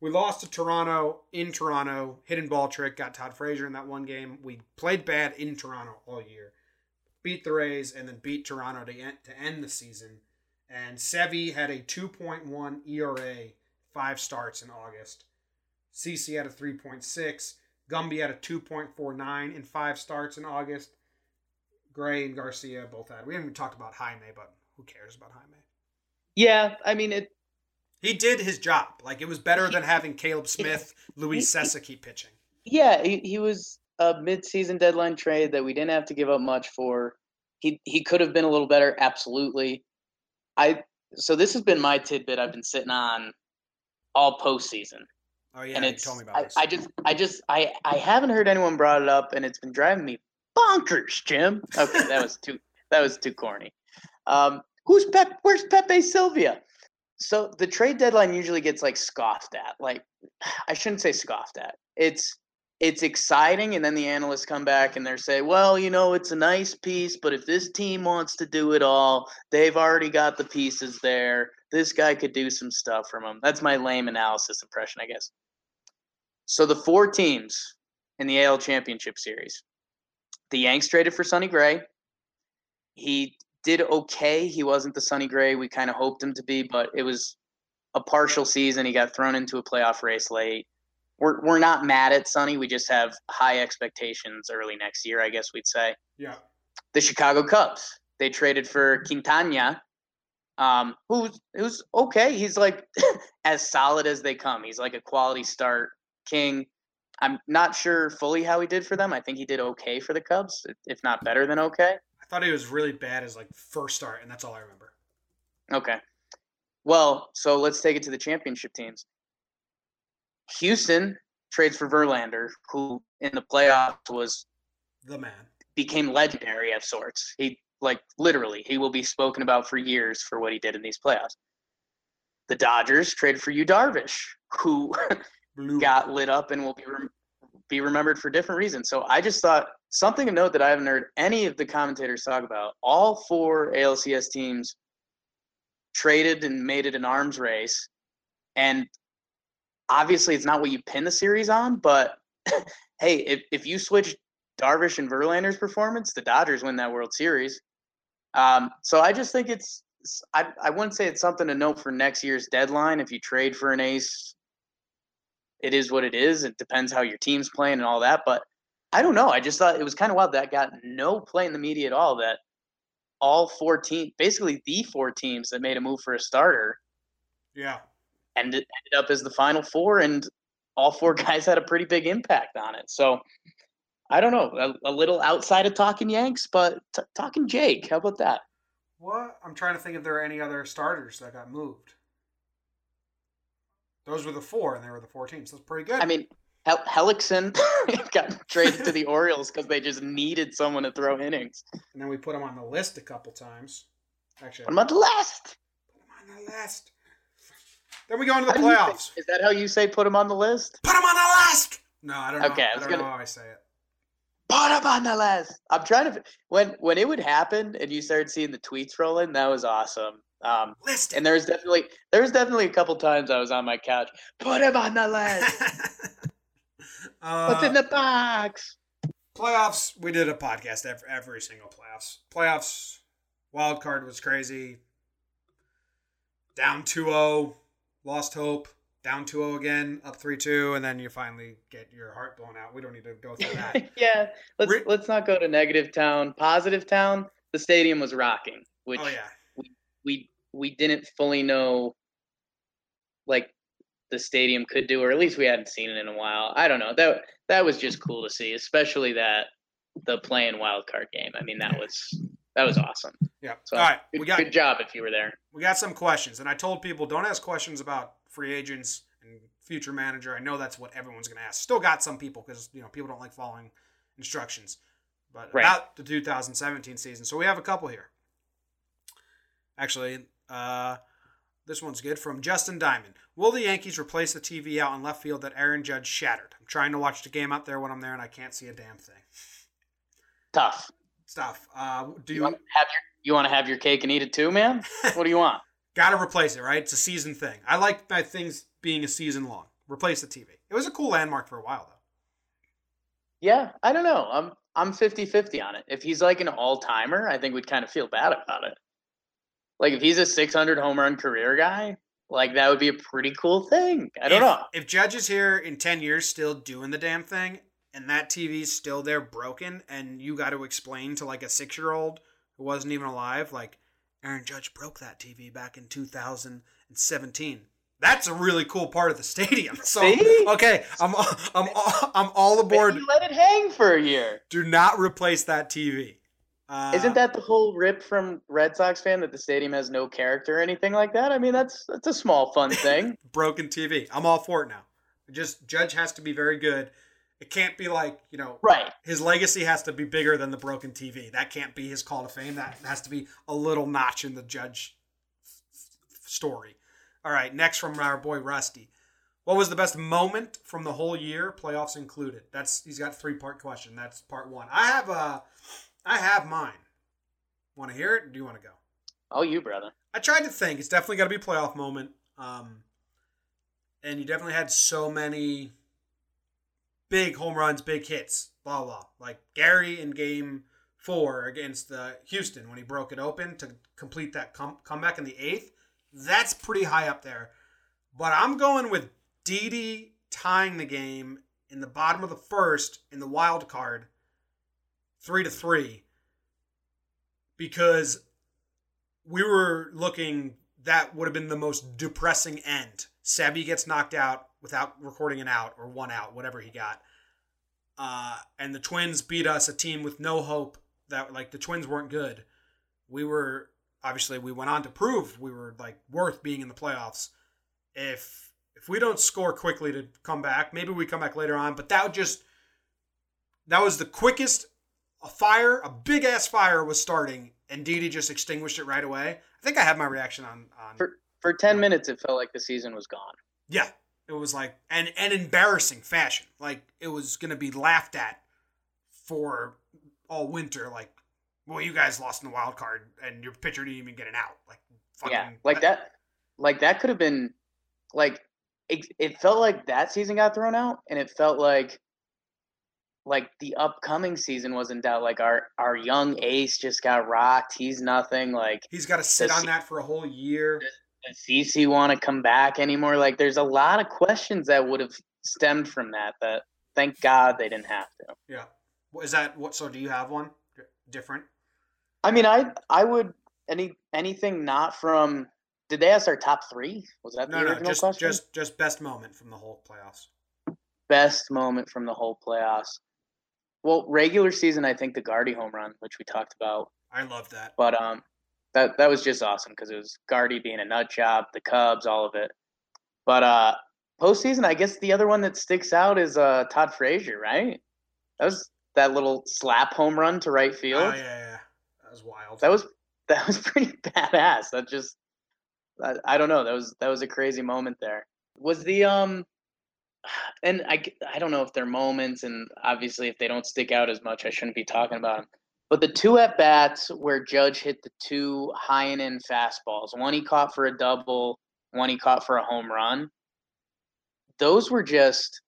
We lost to Toronto in Toronto, hidden ball trick, got Todd Frazier in that one game. We played bad in Toronto all year. Beat the Rays and then beat Toronto to end, to end the season. And Sevy had a 2.1 ERA, five starts in August. CC had a 3.6. Gumby had a 2.49 in five starts in August. Gray and Garcia both had. We haven't even talked about Jaime, but who cares about Jaime? Yeah, I mean it. He did his job. Like it was better than having Caleb Smith, Luis Sesaki pitching. Yeah, he, he was a mid-season deadline trade that we didn't have to give up much for. He he could have been a little better, absolutely. I so this has been my tidbit I've been sitting on all postseason. Oh yeah, and you it's told me about I, this. I just I just I I haven't heard anyone brought it up, and it's been driving me bonkers, Jim. Okay, that was too that was too corny. Um, who's Pep? Where's Pepe Sylvia? So the trade deadline usually gets like scoffed at. Like I shouldn't say scoffed at. It's it's exciting, and then the analysts come back and they say, "Well, you know, it's a nice piece, but if this team wants to do it all, they've already got the pieces there. This guy could do some stuff from them." That's my lame analysis impression, I guess. So the four teams in the AL Championship Series, the Yanks traded for Sonny Gray. He did okay. He wasn't the Sonny Gray we kind of hoped him to be, but it was a partial season. He got thrown into a playoff race late. We're we're not mad at Sonny. We just have high expectations early next year, I guess we'd say. Yeah. The Chicago Cubs. They traded for Quintana, um, who's who's okay. He's like as solid as they come. He's like a quality start king. I'm not sure fully how he did for them. I think he did okay for the Cubs, if not better than okay. I thought he was really bad as like first start, and that's all I remember. Okay. Well, so let's take it to the championship teams. Houston trades for Verlander, who in the playoffs was The man. became legendary of sorts. He like literally he will be spoken about for years for what he did in these playoffs. The Dodgers traded for Yu Darvish, who Blue. got lit up and will be be remembered for different reasons. So I just thought something to note that I haven't heard any of the commentators talk about. All four ALCS teams traded and made it an arms race, and obviously it's not what you pin the series on. But hey, if if you switch Darvish and Verlander's performance, the Dodgers win that World Series. Um, so I just think it's I, I wouldn't say it's something to note for next year's deadline. If you trade for an ace, it is what it is. It depends how your team's playing and all that. But I don't know. I just thought it was kind of wild that got no play in the media at all. That all four teams, basically the four teams that made a move for a starter, Yeah. and ended ended up as the final four, and all four guys had a pretty big impact on it. So I don't know, a, a little outside of talking Yanks, but t- talking Jake. How about that? What? I'm trying to think if there are any other starters that got moved. Those were the four, and they were the four teams. That's pretty good. I mean, Hel- Hellickson got traded to the Orioles because they just needed someone to throw innings. and then we put him on the list a couple times. Actually, I'm on the list. put them on the list. Then we go into the How you say- playoffs. Is that how you say put him on the list? Put him on the list. No, I don't know. Okay, I I, don't gonna- know how I say it. Put him on the list. I'm trying to. When when it would happen and you started seeing the tweets rolling, that was awesome. Um, List. and there was definitely there was definitely a couple times I was on my couch. Put him on the list. What's in uh, the box? playoffs. We did a podcast every, every single playoffs. Playoffs. Wild card was crazy. Down 2-0, lost hope. Down 2-0 again, up 3-2, and then you finally get your heart blown out. We don't need to go through that. yeah, let's Re- let's not go to negative town. Positive town. The stadium was rocking, which oh yeah. We we didn't fully know like the stadium could do, or at least we hadn't seen it in a while. I don't know. That that was just cool to see, especially that the playing wild card game. I mean, that was that was awesome. Yeah. So All right, good, we got good job if you were there. we got some questions, and I told people don't ask questions about free agents and future manager. I know that's what everyone's going to ask. Still got some people because you know people don't like following instructions, but Right. about the 2017 season. So we have a couple here. Actually, uh, this one's good from Justin Diamond. Will the Yankees replace the TV out in left field that Aaron Judge shattered? I'm trying to watch the game out there when I'm there, and I can't see a damn thing. Tough. Stuff. Uh, do You you want to have your you want to have your cake and eat it too, man? What do you want? Got to replace it, right? It's a season thing. I like my things being a season long. Replace the TV. It was a cool landmark for a while, though. Yeah, I don't know. I'm I'm 50-50 on it. If he's like an all-timer, I think we'd kind of feel bad about it. Like if he's a 600 home run career guy, like that would be a pretty cool thing. I don't if, know. If Judge is here in 10 years still doing the damn thing, and that TV's still there broken, and you got to explain to like a six year old who wasn't even alive, like, Aaron Judge broke that TV back in 2017. That's a really cool part of the stadium. So See? okay, I'm I'm I'm all aboard. Maybe let it hang for a year. Do not replace that TV. Uh, Isn't that the whole rip from Red Sox fan that the stadium has no character or anything like that? I mean, that's that's a small fun thing. broken TV. I'm all for it now. Just Judge has to be very good. It can't be like, you know, right. his legacy has to be bigger than the broken TV. That can't be his call to fame. That has to be a little notch in the Judge story. All right, next from our boy Rusty. What was the best moment from the whole year, playoffs included? That's he's got three part question. That's part one. I have uh I have mine. Want to hear it? Or do you want to go? Oh, you brother. I tried to think. It's definitely got to be a playoff moment. Um, and you definitely had so many big home runs, big hits, blah blah. Like Gary in Game four against the Houston when he broke it open to complete that com- comeback in the eighth. That's pretty high up there. But I'm going with Didi tying the game in the bottom of the first in the wild card, three to three, because we were looking that would have been the most depressing end. Sevy gets knocked out without recording an out or one out, whatever he got. Uh, and the Twins beat us, a team with no hope that like the Twins weren't good. We were obviously we went on to prove we were like worth being in the playoffs. If if we don't score quickly to come back, maybe we come back later on, but that would just that was the quickest a fire, a big ass fire was starting and Didi just extinguished it right away. I think I have my reaction on on For for ten minutes, it felt like the season was gone. yeah, it was like an an embarrassing fashion. Like it was going to be laughed at for all winter. Like, well, you guys lost in the wild card, and your pitcher didn't even get an out. Like, fucking, yeah, like that. Like that could have been, like, it, it felt like that season got thrown out, and it felt like, like the upcoming season was in doubt. Like our our young ace just got rocked. He's nothing. Like He's got to sit on he- that for a whole year. does CC want to come back anymore? Like there's a lot of questions that would have stemmed from that. That thank God they didn't have to. Yeah. Is that? What? So do you have one different? I mean, I I would any anything not from. Did they ask our top three? Was that the No, no, just question? just just best moment from the whole playoffs. best moment from the whole playoffs. Well, regular season, I think the Gardy home run, which we talked about, I love that. but um, that that was just awesome because it was Gardy being a nut job, the Cubs, all of it. But uh, postseason, I guess the other one that sticks out is uh Todd Frazier, right? That was that little slap home run to right field. Oh yeah, yeah, yeah. That was wild. That was that was pretty badass. That just I, I don't know. That was that was a crazy moment there. Was the um and I, I don't know if they're moments and obviously if they don't stick out as much I shouldn't be talking about them. But the two at bats where Judge hit the two high and in fastballs, one he caught for a double, one he caught for a home run. Those were just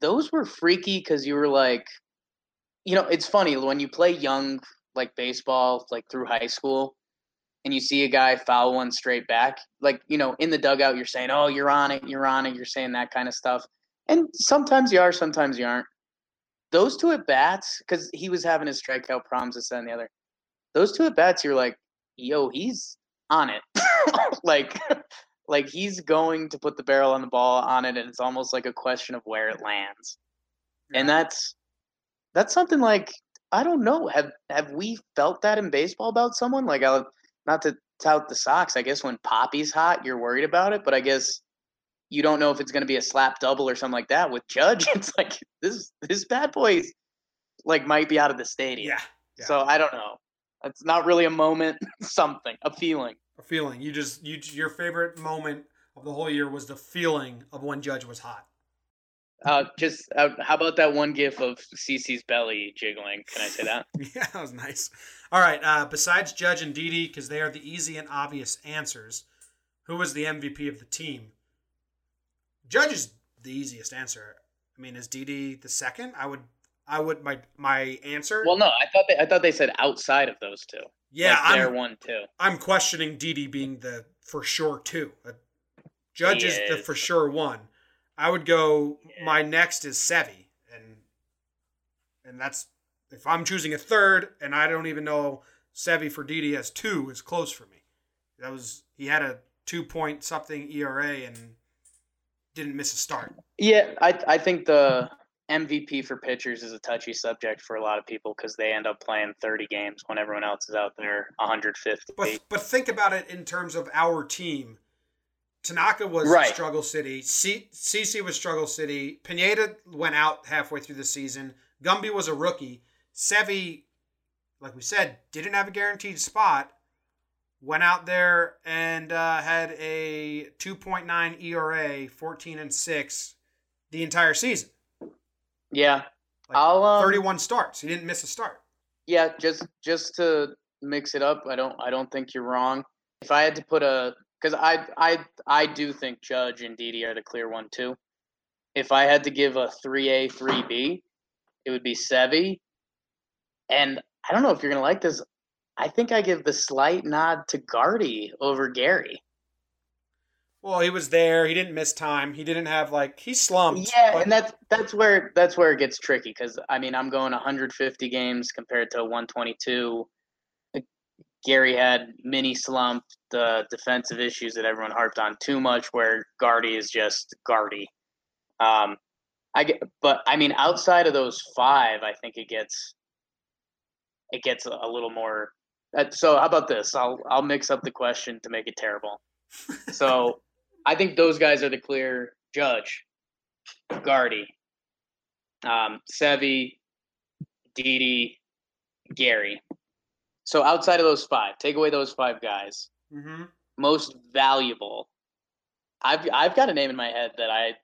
those were freaky because you were like, you know, it's funny when you play young like baseball, like through high school, and you see a guy foul one straight back, like, you know, in the dugout, you're saying, oh, you're on it, you're on it, you're saying that kind of stuff. And sometimes you are, sometimes you aren't. Those two at bats, because he was having his strikeout problems, this, that, and the other. Those two at bats, you're like, yo, he's on it. like, like he's going to put the barrel on the ball on it, and it's almost like a question of where it lands. And that's that's something like I don't know. Have have we felt that in baseball about someone? Like, I, not to tout the Sox. I guess when Papi's hot, you're worried about it. But I guess you don't know if it's going to be a slap double or something like that. With Judge, it's like this this bad boy, like might be out of the stadium. yeah, yeah. So I don't know. It's not really a moment. something, a feeling. a feeling. You just you your favorite moment of the whole year was the feeling of when Judge was hot. Uh, just uh, how about that one gif of CC's belly jiggling? Can I say that? Yeah, that was nice. All right. Uh, besides Judge and Didi, because they are the easy and obvious answers, who was the MVP of the team? Judge is the easiest answer. I mean, is Didi the second? I would. I would. My my answer. well, no, I thought they, I thought they said outside of those two. yeah, like I'm. one too. I'm questioning Didi being the for sure two. Uh, Judge He is the for sure one. I would go. My next is Sevy, and and that's if I'm choosing a third, and I don't even know Sevy for Didi as two is close for me. That was he had a two point something ERA and didn't miss a start. Yeah, I I think the MVP for pitchers is a touchy subject for a lot of people because they end up playing 30 games when everyone else is out there 150. But but think about it in terms of our team. Tanaka was Right. struggle city. C- CC was struggle city. Pineda went out halfway through the season. Gumby was a rookie. Sevy, like we said, didn't have a guaranteed spot. Went out there and uh, had a 2.9 ERA, 14 and six, the entire season. yeah, Like um, 31 starts. He didn't miss a start. Yeah, just just to mix it up, I don't I don't think you're wrong. If I had to put a because I I I do think Judge and Didi are the clear one too. If I had to give a three A three B, it would be Sevy, and I don't know if you're gonna like this. I think I give the slight nod to Gardy over Gary. Well, he was there. He didn't miss time. He didn't have like he slumped. Yeah, but- and that's that's where that's where it gets tricky because I mean I'm going 150 games compared to 122. Gary had mini slump, the defensive issues that everyone harped on too much, where Gardy is just Gardy. Um, I get, but I mean outside of those five, I think it gets it gets a, little more. Uh, so how about this? I'll I'll mix up the question to make it terrible. So I think those guys are the clear judge. Gardy, um, Sevy, Didi, Gary. So outside of those five, take away those five guys. Mhm. Most valuable. I've I've got a name in my head that I.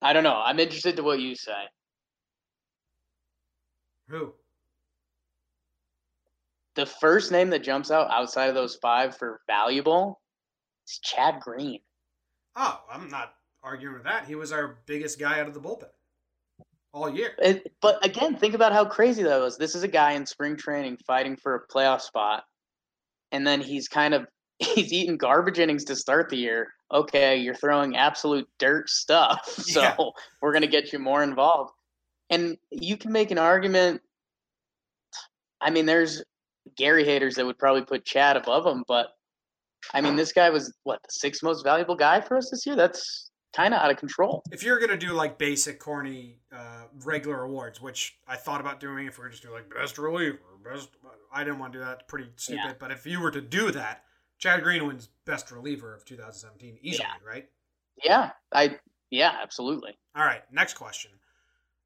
I don't know. I'm interested to what you say. Who? The first name that jumps out outside of those five for valuable is Chad Green. Oh, I'm not arguing with that. He was our biggest guy out of the bullpen all year. It, but again, think about how crazy that was. This is a guy in spring training fighting for a playoff spot, and then he's kind of he's eating garbage innings to start the year. Okay, you're throwing absolute dirt stuff, so Yeah. we're gonna get you more involved. And you can make an argument. I mean, there's Gary haters that would probably put Chad above him, but I mean, this guy was what the sixth most valuable guy for us this year. That's kind of out of control. If you're gonna do like basic, corny, uh, regular awards, which I thought about doing, if we are just do like best reliever, best, I didn't want to do that. It's pretty stupid. Yeah. But if you were to do that, Chad Green wins best reliever of 2017 easily, Yeah. right? Yeah, I yeah, absolutely. All right, next question.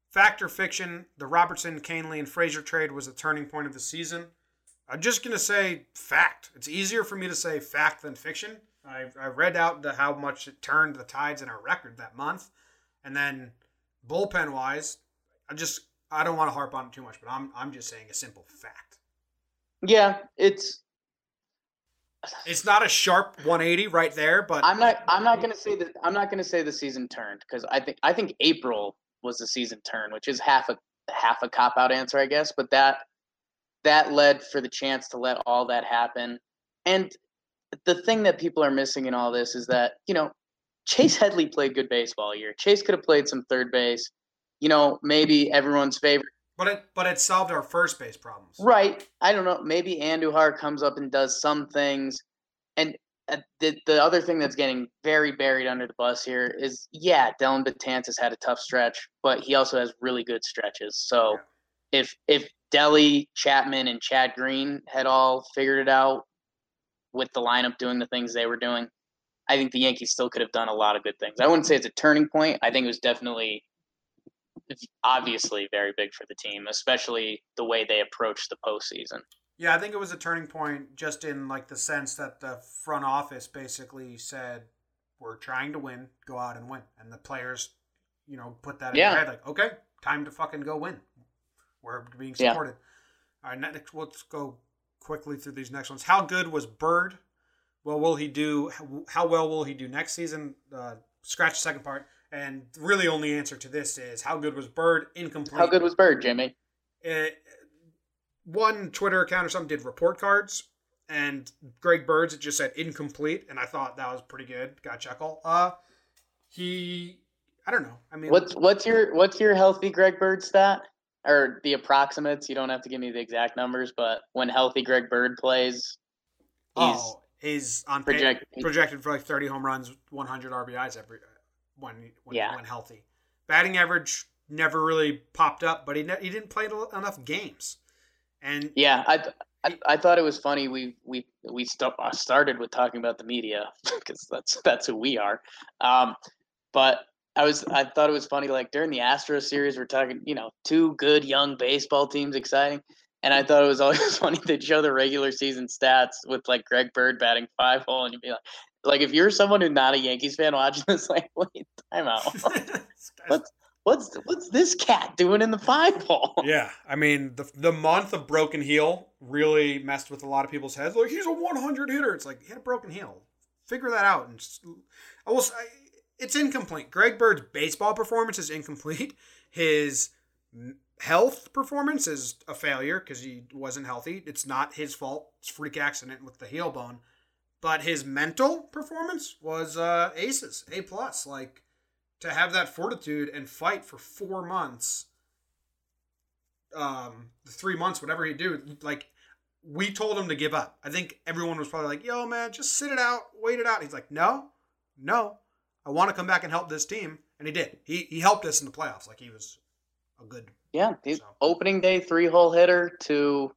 Fact or fiction? The Robertson, Kahnle, and Frazier trade was a turning point of the season. I'm just gonna say fact. It's easier for me to say fact than fiction. I, I read out the, how much it turned the tides in our record that month, and then bullpen wise, I just I don't want to harp on it too much, but I'm I'm just saying a simple fact. Yeah, it's. It's not a sharp 180 right there, but I'm not. I'm not gonna say that. I'm not gonna say the season turned because I think I think April was the season turn, which is half a half a cop out answer, I guess. But that that led for the chance to let all that happen. And the thing that people are missing in all this is that you know Chase Headley played good baseball all year. Chase could have played some third base. You know, maybe everyone's favorite. but it but it solved our first base problems. Right. I don't know. Maybe Andujar comes up and does some things. And uh, the, the other thing that's getting very buried under the bus here is, yeah, Dellin Betances had a tough stretch, but he also has really good stretches. So if if Dellin, Chapman, and Chad Green had all figured it out with the lineup doing the things they were doing, I think the Yankees still could have done a lot of good things. I wouldn't say it's a turning point. I think it was definitely obviously very big for the team, especially the way they approached the postseason. Yeah, I think it was a turning point just in like the sense that the front office basically said, "We're trying to win, go out and win," and the players, you know, put that in Yeah. their head like, "Okay, time to fucking go win. We're being Yeah. supported." All right, next, let's go quickly through these next ones. How good was Bird? Well, will he do? How, well will he do next season? Uh, scratch the second part, and really only answer to this is how good was Bird? Incomplete. How good was Bird, Jimmy? it, one Twitter account or something did report cards, and Greg Birds it just said incomplete, and I thought that was pretty good. Got a chuckle. Uh, he, I don't know. I mean, What's what's your what's your healthy Greg Bird stat? Or the approximates? You don't have to give me the exact numbers, but when healthy Greg Bird plays, he's oh, he's on pay, project- projected for like thirty home runs, one hundred RBIs every when when Yeah. when healthy. Batting average never really popped up, but he ne- he didn't play enough games, and yeah. I, I I thought it was funny. We we we st- started with talking about the media because that's that's who we are. Um, but I was I thought it was funny. Like during the Astro series, we're talking you know two good young baseball teams, exciting. And I thought it was always funny they'd show the regular season stats with like Greg Bird batting five hole, and you'd be like, like if you're someone who's not a Yankees fan watching this, like, wait, time out. What? What's what's this cat doing in the five hole? Yeah, I mean the the month of broken heel really messed with a lot of people's heads. Like he's a 100 hitter. It's like he had a broken heel. Figure that out. And just, I will. say it's incomplete. Greg Bird's baseball performance is incomplete. His Health performance is a failure because he wasn't healthy. It's not his fault. It's freak accident with the heel bone. But his mental performance was uh, aces, A plus. Like to have that fortitude and fight for four months, um, three months, whatever he do, like we told him to give up. I think everyone was probably like, "Yo, man, just sit it out, wait it out." He's like, "No, no, I want to come back and help this team," and he did. He he helped us in the playoffs. Like he was a good. Yeah, dude, So- opening day three hole hitter to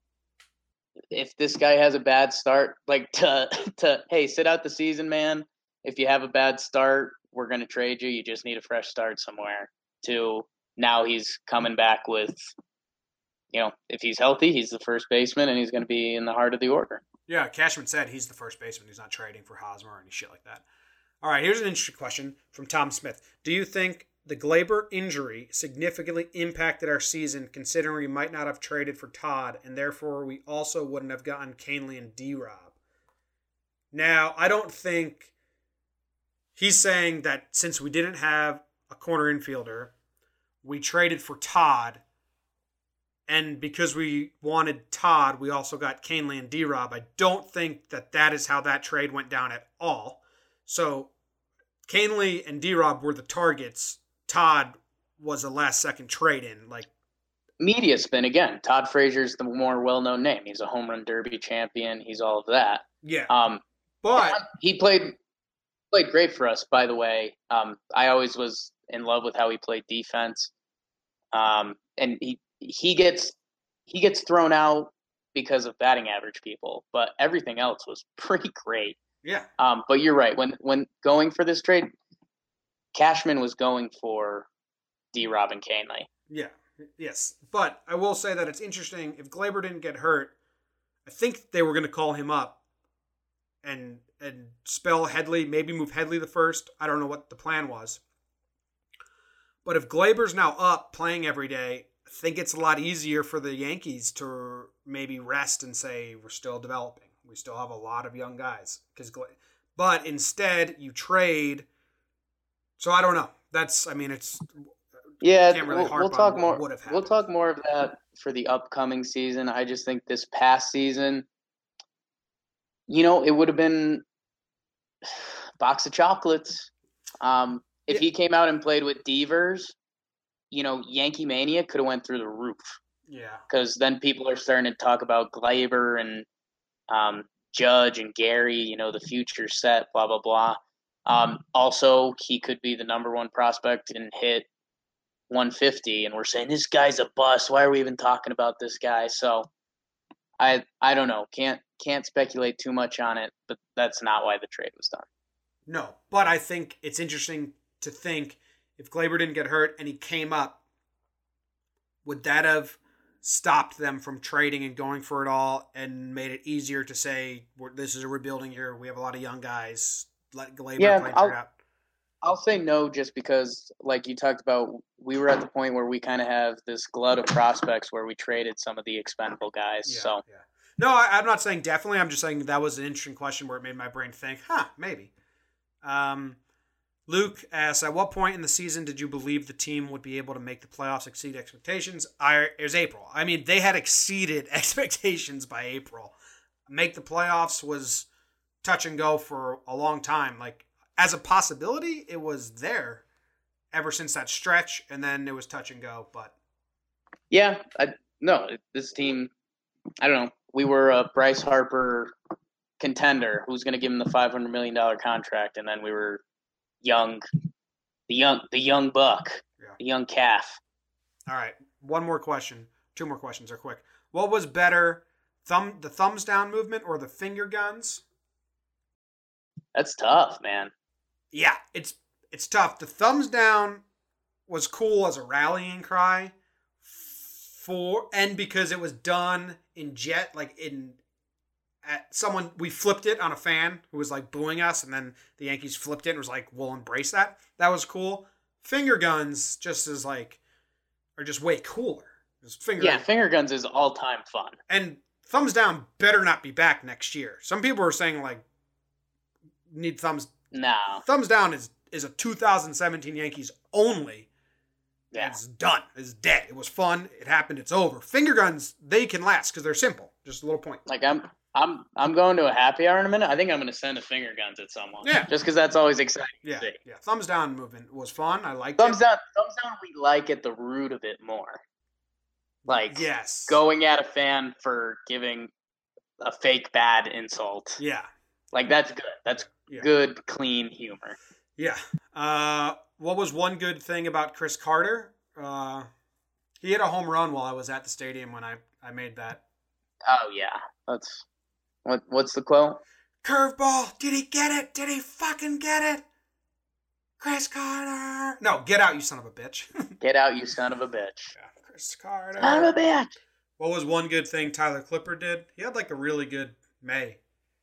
if this guy has a bad start, like to to hey, sit out the season, man. If you have a bad start, we're gonna trade you. You just need a fresh start somewhere. To now he's coming back with you know, if he's healthy, he's the first baseman and he's gonna be in the heart of the order. Yeah, Cashman said he's the first baseman. He's not trading for Hosmer or any shit like that. All right, here's an interesting question from Tom Smith. Do you think the Gleyber injury significantly impacted our season, considering we might not have traded for Todd, and therefore we also wouldn't have gotten Kahnle and D Rob? Now, I don't think he's saying that since we didn't have a corner infielder, we traded for Todd and because we wanted Todd, we also got Kahnle and D Rob. I don't think that that is how that trade went down at all. So Kahnle and D Rob were the targets. Todd was a last second trade in. Like, Media spin again. Todd Frazier's the more well known name. He's a home run derby champion. He's all of that. yeah. Um, But he played played great for us. By the way, um, I always was in love with how he played defense. Um, and he he gets he gets thrown out because of batting average people, but everything else was pretty great. Yeah, Um, but you're right. When when going for this trade, Cashman was going for D. Robin Kahnle. yeah, yes. But I will say that it's interesting. If Gleyber didn't get hurt, I think they were going to call him up and and spell Headley, maybe move Headley the first. I don't know what the plan was. But if Gleyber's now up playing every day, I think it's a lot easier for the Yankees to maybe rest and say we're still developing. We still have a lot of young guys. Because, but instead you trade. So I don't know. That's I mean it's Yeah, Can't really we'll, we'll talk more. We'll talk more of that for the upcoming season. I just think this past season, you know, it would have been box of chocolates. Um, if Yeah. he came out and played with Devers, you know, Yankee Mania could have went through the roof yeah because then people are starting to talk about Gleyber and um, Judge and Gary. You know, the future set, blah blah blah. Um, also, he could be the number one prospect and hit 150, and we're saying this guy's a bust. Why are we even talking about this guy? So, I I don't know. Can't can't speculate too much on it, but that's not why the trade was done. No, but I think it's interesting to think if Gleyber didn't get hurt and he came up, would that have stopped them from trading and going for it all and made it easier to say this is a rebuilding year? We have a lot of young guys. Let Gleyber Yeah, play I'll- out. I'll say no just because, like you talked about, we were at the point where we kind of have this glut of prospects where we traded some of the expendable guys. Yeah, so yeah. No, I, I'm not saying definitely. I'm just saying that was an interesting question where it made my brain think, huh, maybe. Um, Luke asks, at what point in the season did you believe the team would be able to make the playoffs exceed expectations? I it was April. I mean, they had exceeded expectations by April. Make the playoffs was touch and go for a long time. Like as a possibility, it was there ever since that stretch, and then it was touch and go. But yeah, I, no, this team, I don't know. We were a Bryce Harper contender who's going to give him the five hundred million dollar contract, and then we were young, the young, the young buck, Yeah. the young calf. All right, one more question. Two more questions are quick. What was better, thumb the thumbs down movement or the finger guns? That's tough, man. Yeah, it's it's tough. The thumbs down was cool as a rallying cry for and because it was done in jet like in at someone we flipped it on a fan who was like booing us and then the Yankees flipped it and was like we'll embrace that. That was cool. Finger guns just as like are just way cooler. Just finger Yeah, finger guns is all time fun. and thumbs down better not be back next year. Some people are saying like need thumbs No, thumbs down is is a 2017 Yankees only. Yeah. It's done. It's dead. It was fun. It happened. It's over. Finger guns, they can last because they're simple. Just a little point. Like I'm I'm I'm going to a happy hour in a minute. I think I'm gonna send a finger guns at someone. Yeah. Just because that's always exciting. Yeah. to see. Yeah. Thumbs down movement was fun. I liked Thumbs it. down. Thumbs down. We like at the root of it more. Like Yes. going at a fan for giving a fake bad insult. Yeah. Like that's good. That's Yeah. good, clean humor. Yeah. Uh, what was one good thing about Chris Carter? Uh, he hit a home run while I was at the stadium when I, I made that. Oh yeah. That's what what's the quote? Curveball. Did he get it? Did he fucking get it? Chris Carter. No, get out, you son of a bitch. Get out, you son of a bitch. Yeah, Chris Carter. Son of a bitch. What was one good thing Tyler Clippard did? He had like a really good May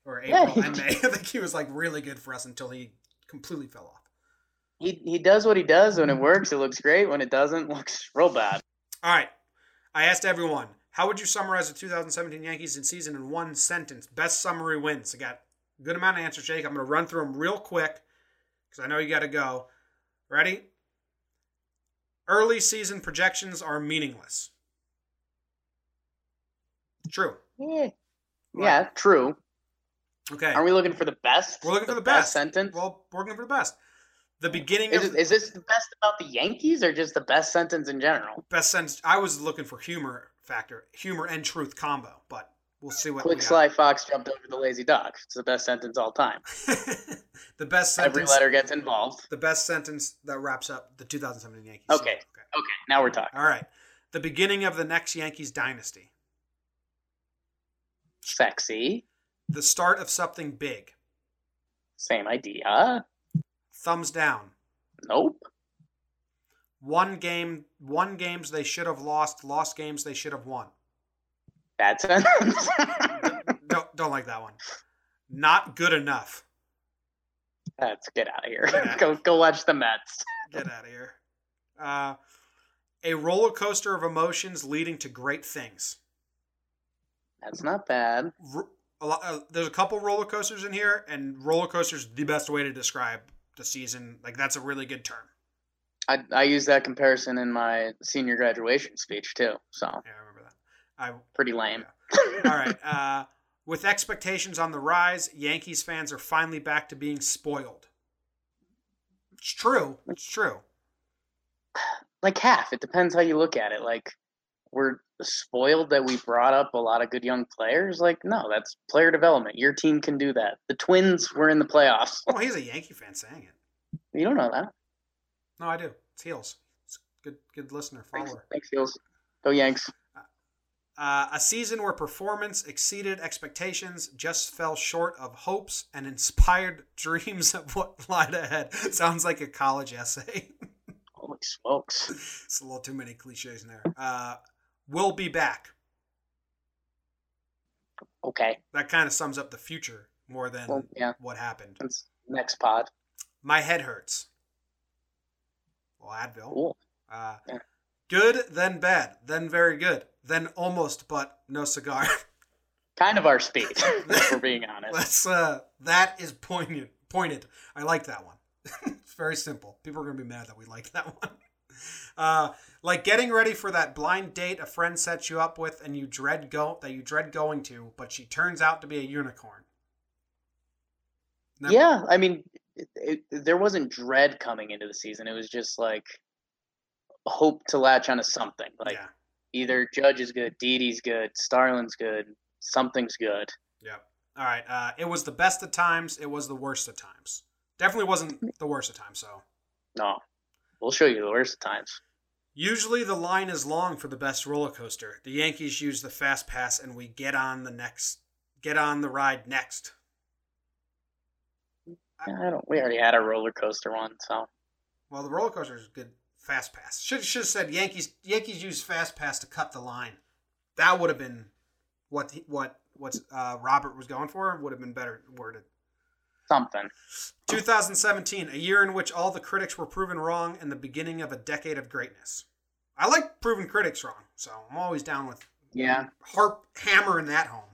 or April he and May. I think he was like really good for us until he completely fell off. He he does what he does when it works. It looks great. When it doesn't, looks real bad. All right. I asked everyone, how would you summarize the 2017 Yankees in season in one sentence? Best summary wins. I got a good amount of answers, Jake. I'm going to run through them real quick because I know you got to go. Ready? Early season projections are meaningless. True. Yeah. Yeah, true. Okay. Are we looking for the best? We're looking for the best. sentence. Well, we're looking for the best. The beginning is, of it, is this the best about the Yankees or just the best sentence in general? best sentence. I was looking for humor factor, humor and truth combo, but we'll see what Quick. Sly Fox jumped over the lazy dog. It's the best sentence all time. the best Every sentence. letter gets involved. The best sentence that wraps up the 2017 Yankees. Okay. season. Okay, now we're talking. All right. The beginning of the next Yankees dynasty. Sexy. The start of something big. Same idea. Thumbs down. Nope. One game. One games they should have lost. Lost games they should have won. Bad sentence. don't don't like that one. Not good enough. Let's get out of here. Go go watch the Mets. Get out of here. Uh, a roller coaster of emotions leading to great things. That's not bad. R- a lot, uh, there's a couple roller coasters in here, and roller coasters the best way to describe the season. Like that's a really good term. I I used that comparison in my senior graduation speech too. So Yeah, I remember that. I pretty lame. All right. Uh, with expectations on the rise, Yankees fans are finally back to being spoiled. It's true. It's true. like half. It depends how you look at it. Like we're spoiled that we brought up a lot of good young players. Like no, that's player development. Your team can do that. The Twins were in the playoffs. Oh, he's a Yankee fan saying it. You don't know that. No, I do. Heels. Good. Good listener, follower. thanks, Heels. Go Yanks. Uh, a season where performance exceeded expectations, just fell short of hopes, and inspired dreams of what lied ahead. Sounds like a college essay. Holy smokes! it's a little too many cliches in there. Uh, we'll be back. Okay. That kind of sums up the future more than Well, yeah. what happened. That's next pod. My head hurts. Well, Advil. Cool. Uh, Yeah. Good, then bad, then very good, then almost, but no cigar. Kind of our speed, if we're being honest. Let's. Uh, that is poignant. Pointed. I like that one. it's very simple. People are gonna be mad that we like that one. Uh, like getting ready for that blind date a friend sets you up with, and you dread go that you dread going to, but she turns out to be a unicorn. Never- Yeah, I mean, it, it, there wasn't dread coming into the season. It was just like hope to latch onto something. Like yeah. either Judge is good, Didi's good, Starlin's good, something's good. Yep. All right. Uh, it was the best of times. It was the worst of times. Definitely wasn't the worst of times. So No, we'll show you the worst of times. usually the line is long for the best roller coaster. The Yankees use the fast pass, and we get on the next, get on the ride next. I don't. We already had a roller coaster one, so Well, the roller coaster is good. Fast pass. Should should have said Yankees. Yankees use fast pass to cut the line. That would have been what what what uh, Robert was going for. Would have been better worded. something. 2017, a year in which all the critics were proven wrong and the beginning of a decade of greatness. I like proving critics wrong, so I'm always down with Yeah, harp hammering that home.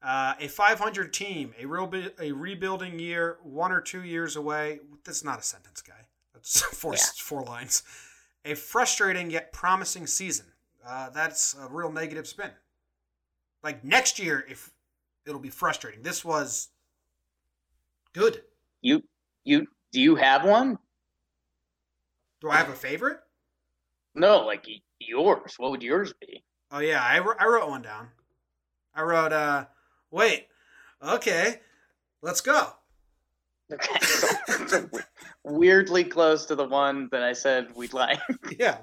Uh, a 500 team, a real bi- a rebuilding year, one or two years away. That's not a sentence, guy. That's four Yeah. four lines. a frustrating yet promising season. Uh, that's a real negative spin. Like next year, if it'll be frustrating. This was good. You you do you have one? Do I have a favorite? No, like yours. What would yours be? Oh yeah, I, I wrote one down. I wrote, uh, wait, okay, let's go. Okay, so weirdly close to the one that I said we'd like. Yeah,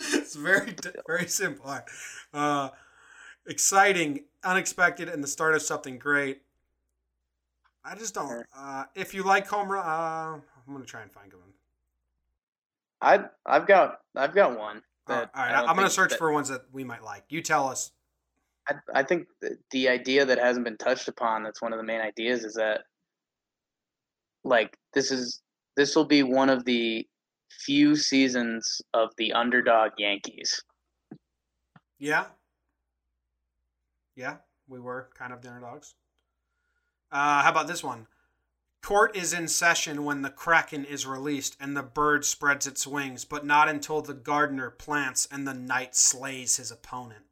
it's very very simple. Uh, exciting, unexpected, and the start of something great. I just don't. Uh, if you like home run, uh, I'm gonna try and find one. I I've got I've got one. All right, That all right, I'm gonna search that- for ones that we might like. You tell us. I, I think the, idea that hasn't been touched upon that's one of the main ideas is that like this is this will be one of the few seasons of the underdog Yankees. Yeah. Yeah, we were kind of the underdogs. Uh, how about this one? Court is in session when the kraken is released and the bird spreads its wings, but not until the gardener plants and the knight slays his opponent.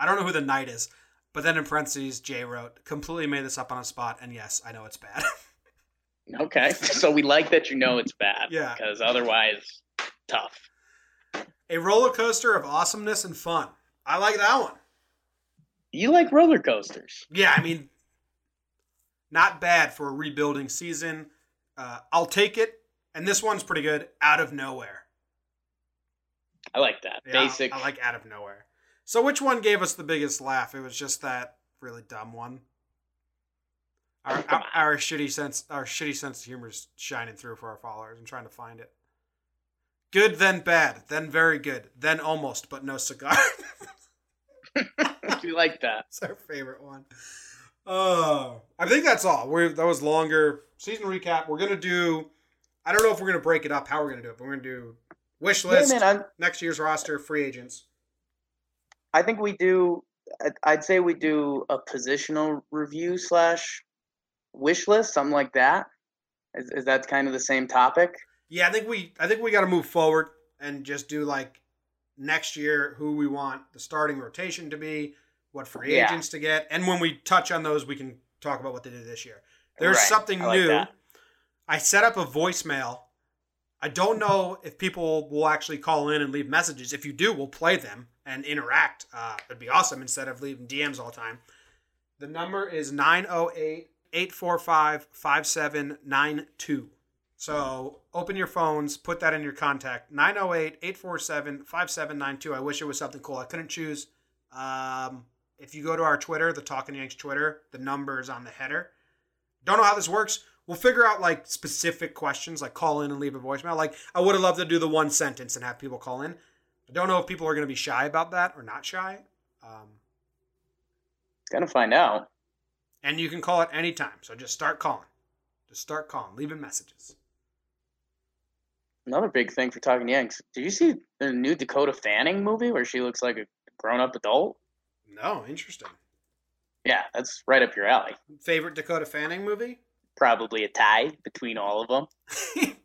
I don't know who the knight is, but then in parentheses, Jay wrote, completely made this up on a spot, and yes, I know it's bad. Okay, so we like that you know it's bad. Yeah. Because otherwise, tough. A roller coaster of awesomeness and fun. I like that one. You like roller coasters. Yeah, I mean, not bad for a rebuilding season. Uh, I'll take it. And this one's pretty good. Out of nowhere. I like that. Yeah, Basic. I like out of nowhere. So which one gave us the biggest laugh? It was just that really dumb one. Our, our, our shitty sense, our shitty sense of humor is shining through for our followers. I'm trying to find it. Good, then bad, then very good, then almost, but no cigar. we like that. It's our favorite one. Oh, I think that's all. We're that was longer season recap. We're gonna do. I don't know if we're gonna break it up. How we're gonna do it, but we're gonna do wish Yeah, list, man, next year's roster, free agents. I think we do. I'd- say we do a positional review slash wish list, something like that. Is, is that kind of the same topic? Yeah, I think we. I think we got to move forward and just do like next year who we want the starting rotation to be, what free Yeah. agents to get, and when we touch on those, we can talk about what they did this year. There's Right, something I like new. that. I set up a voicemail. I don't know if people will actually call in and leave messages. If you do, we'll play them and interact. Uh, it'd be awesome instead of leaving DMs all the time. The number is 908 845 5792. So open your phones, put that in your contact 908 847 5792. I wish it was something cool. I couldn't choose. Um, if you go to our Twitter, the Talking Yanks Twitter, the number is on the header. Don't know how this works. We'll figure out like specific questions, like call in and leave a voicemail. Like I would have loved to do the one sentence and have people call in. I don't know if people are going to be shy about that or not shy. Um, Gonna find out. and you can call at any time. So just start calling. Just start calling, leaving messages. Another big thing for talking Yanks. Did you see the new Dakota Fanning movie where she looks like a grown up adult? No, interesting. Yeah, that's right up your alley. Favorite Dakota Fanning movie? Probably a tie between all of them.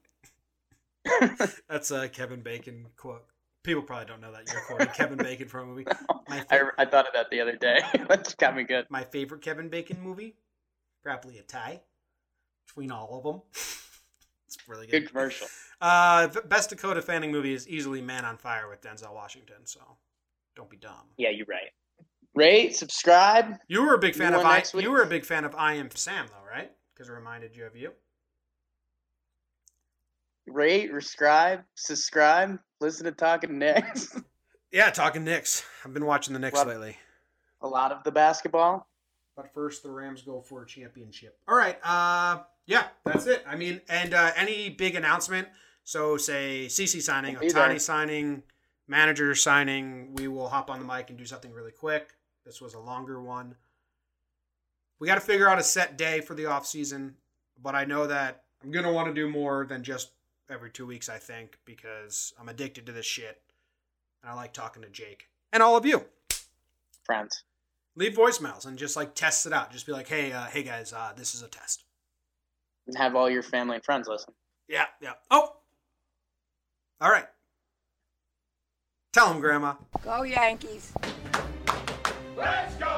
That's a Kevin Bacon quote. People probably don't know that you're quoting Kevin Bacon from a movie. My, favorite, I, I thought of that the other day. that got me good. my favorite Kevin Bacon movie? Probably a tie between all of them. it's really good. Good commercial. Uh, best Dakota Fanning movie is easily Man on Fire with Denzel Washington. So don't be dumb. Yeah, you're right. Rate, subscribe. You were a big fan You of I. You were a big fan of I Am Sam, though, right? Because it reminded you of you. Rate, subscribe, subscribe. Listen to Talking Knicks. Yeah, talking Knicks. I've been watching the Knicks Love- lately. a lot of the basketball. But first, the Rams go for a championship. All right. Uh, yeah, that's it. I mean, and uh, any big announcement. So, say CC signing, We'll be there. Signing, manager signing. We will hop on the mic and do something really quick. This was a longer one. We got to figure out a set day for the off season, but I know that I'm gonna want to do more than just every two weeks. I think because I'm addicted to this shit, and I like talking to Jake and all of you Friends. leave voicemails and just like test it out. Just be like, hey, uh, hey guys, uh, this is a test. And have all your family and friends listen. Yeah, yeah. Oh, all right. Tell him, Grandma. Go Yankees. Let's go!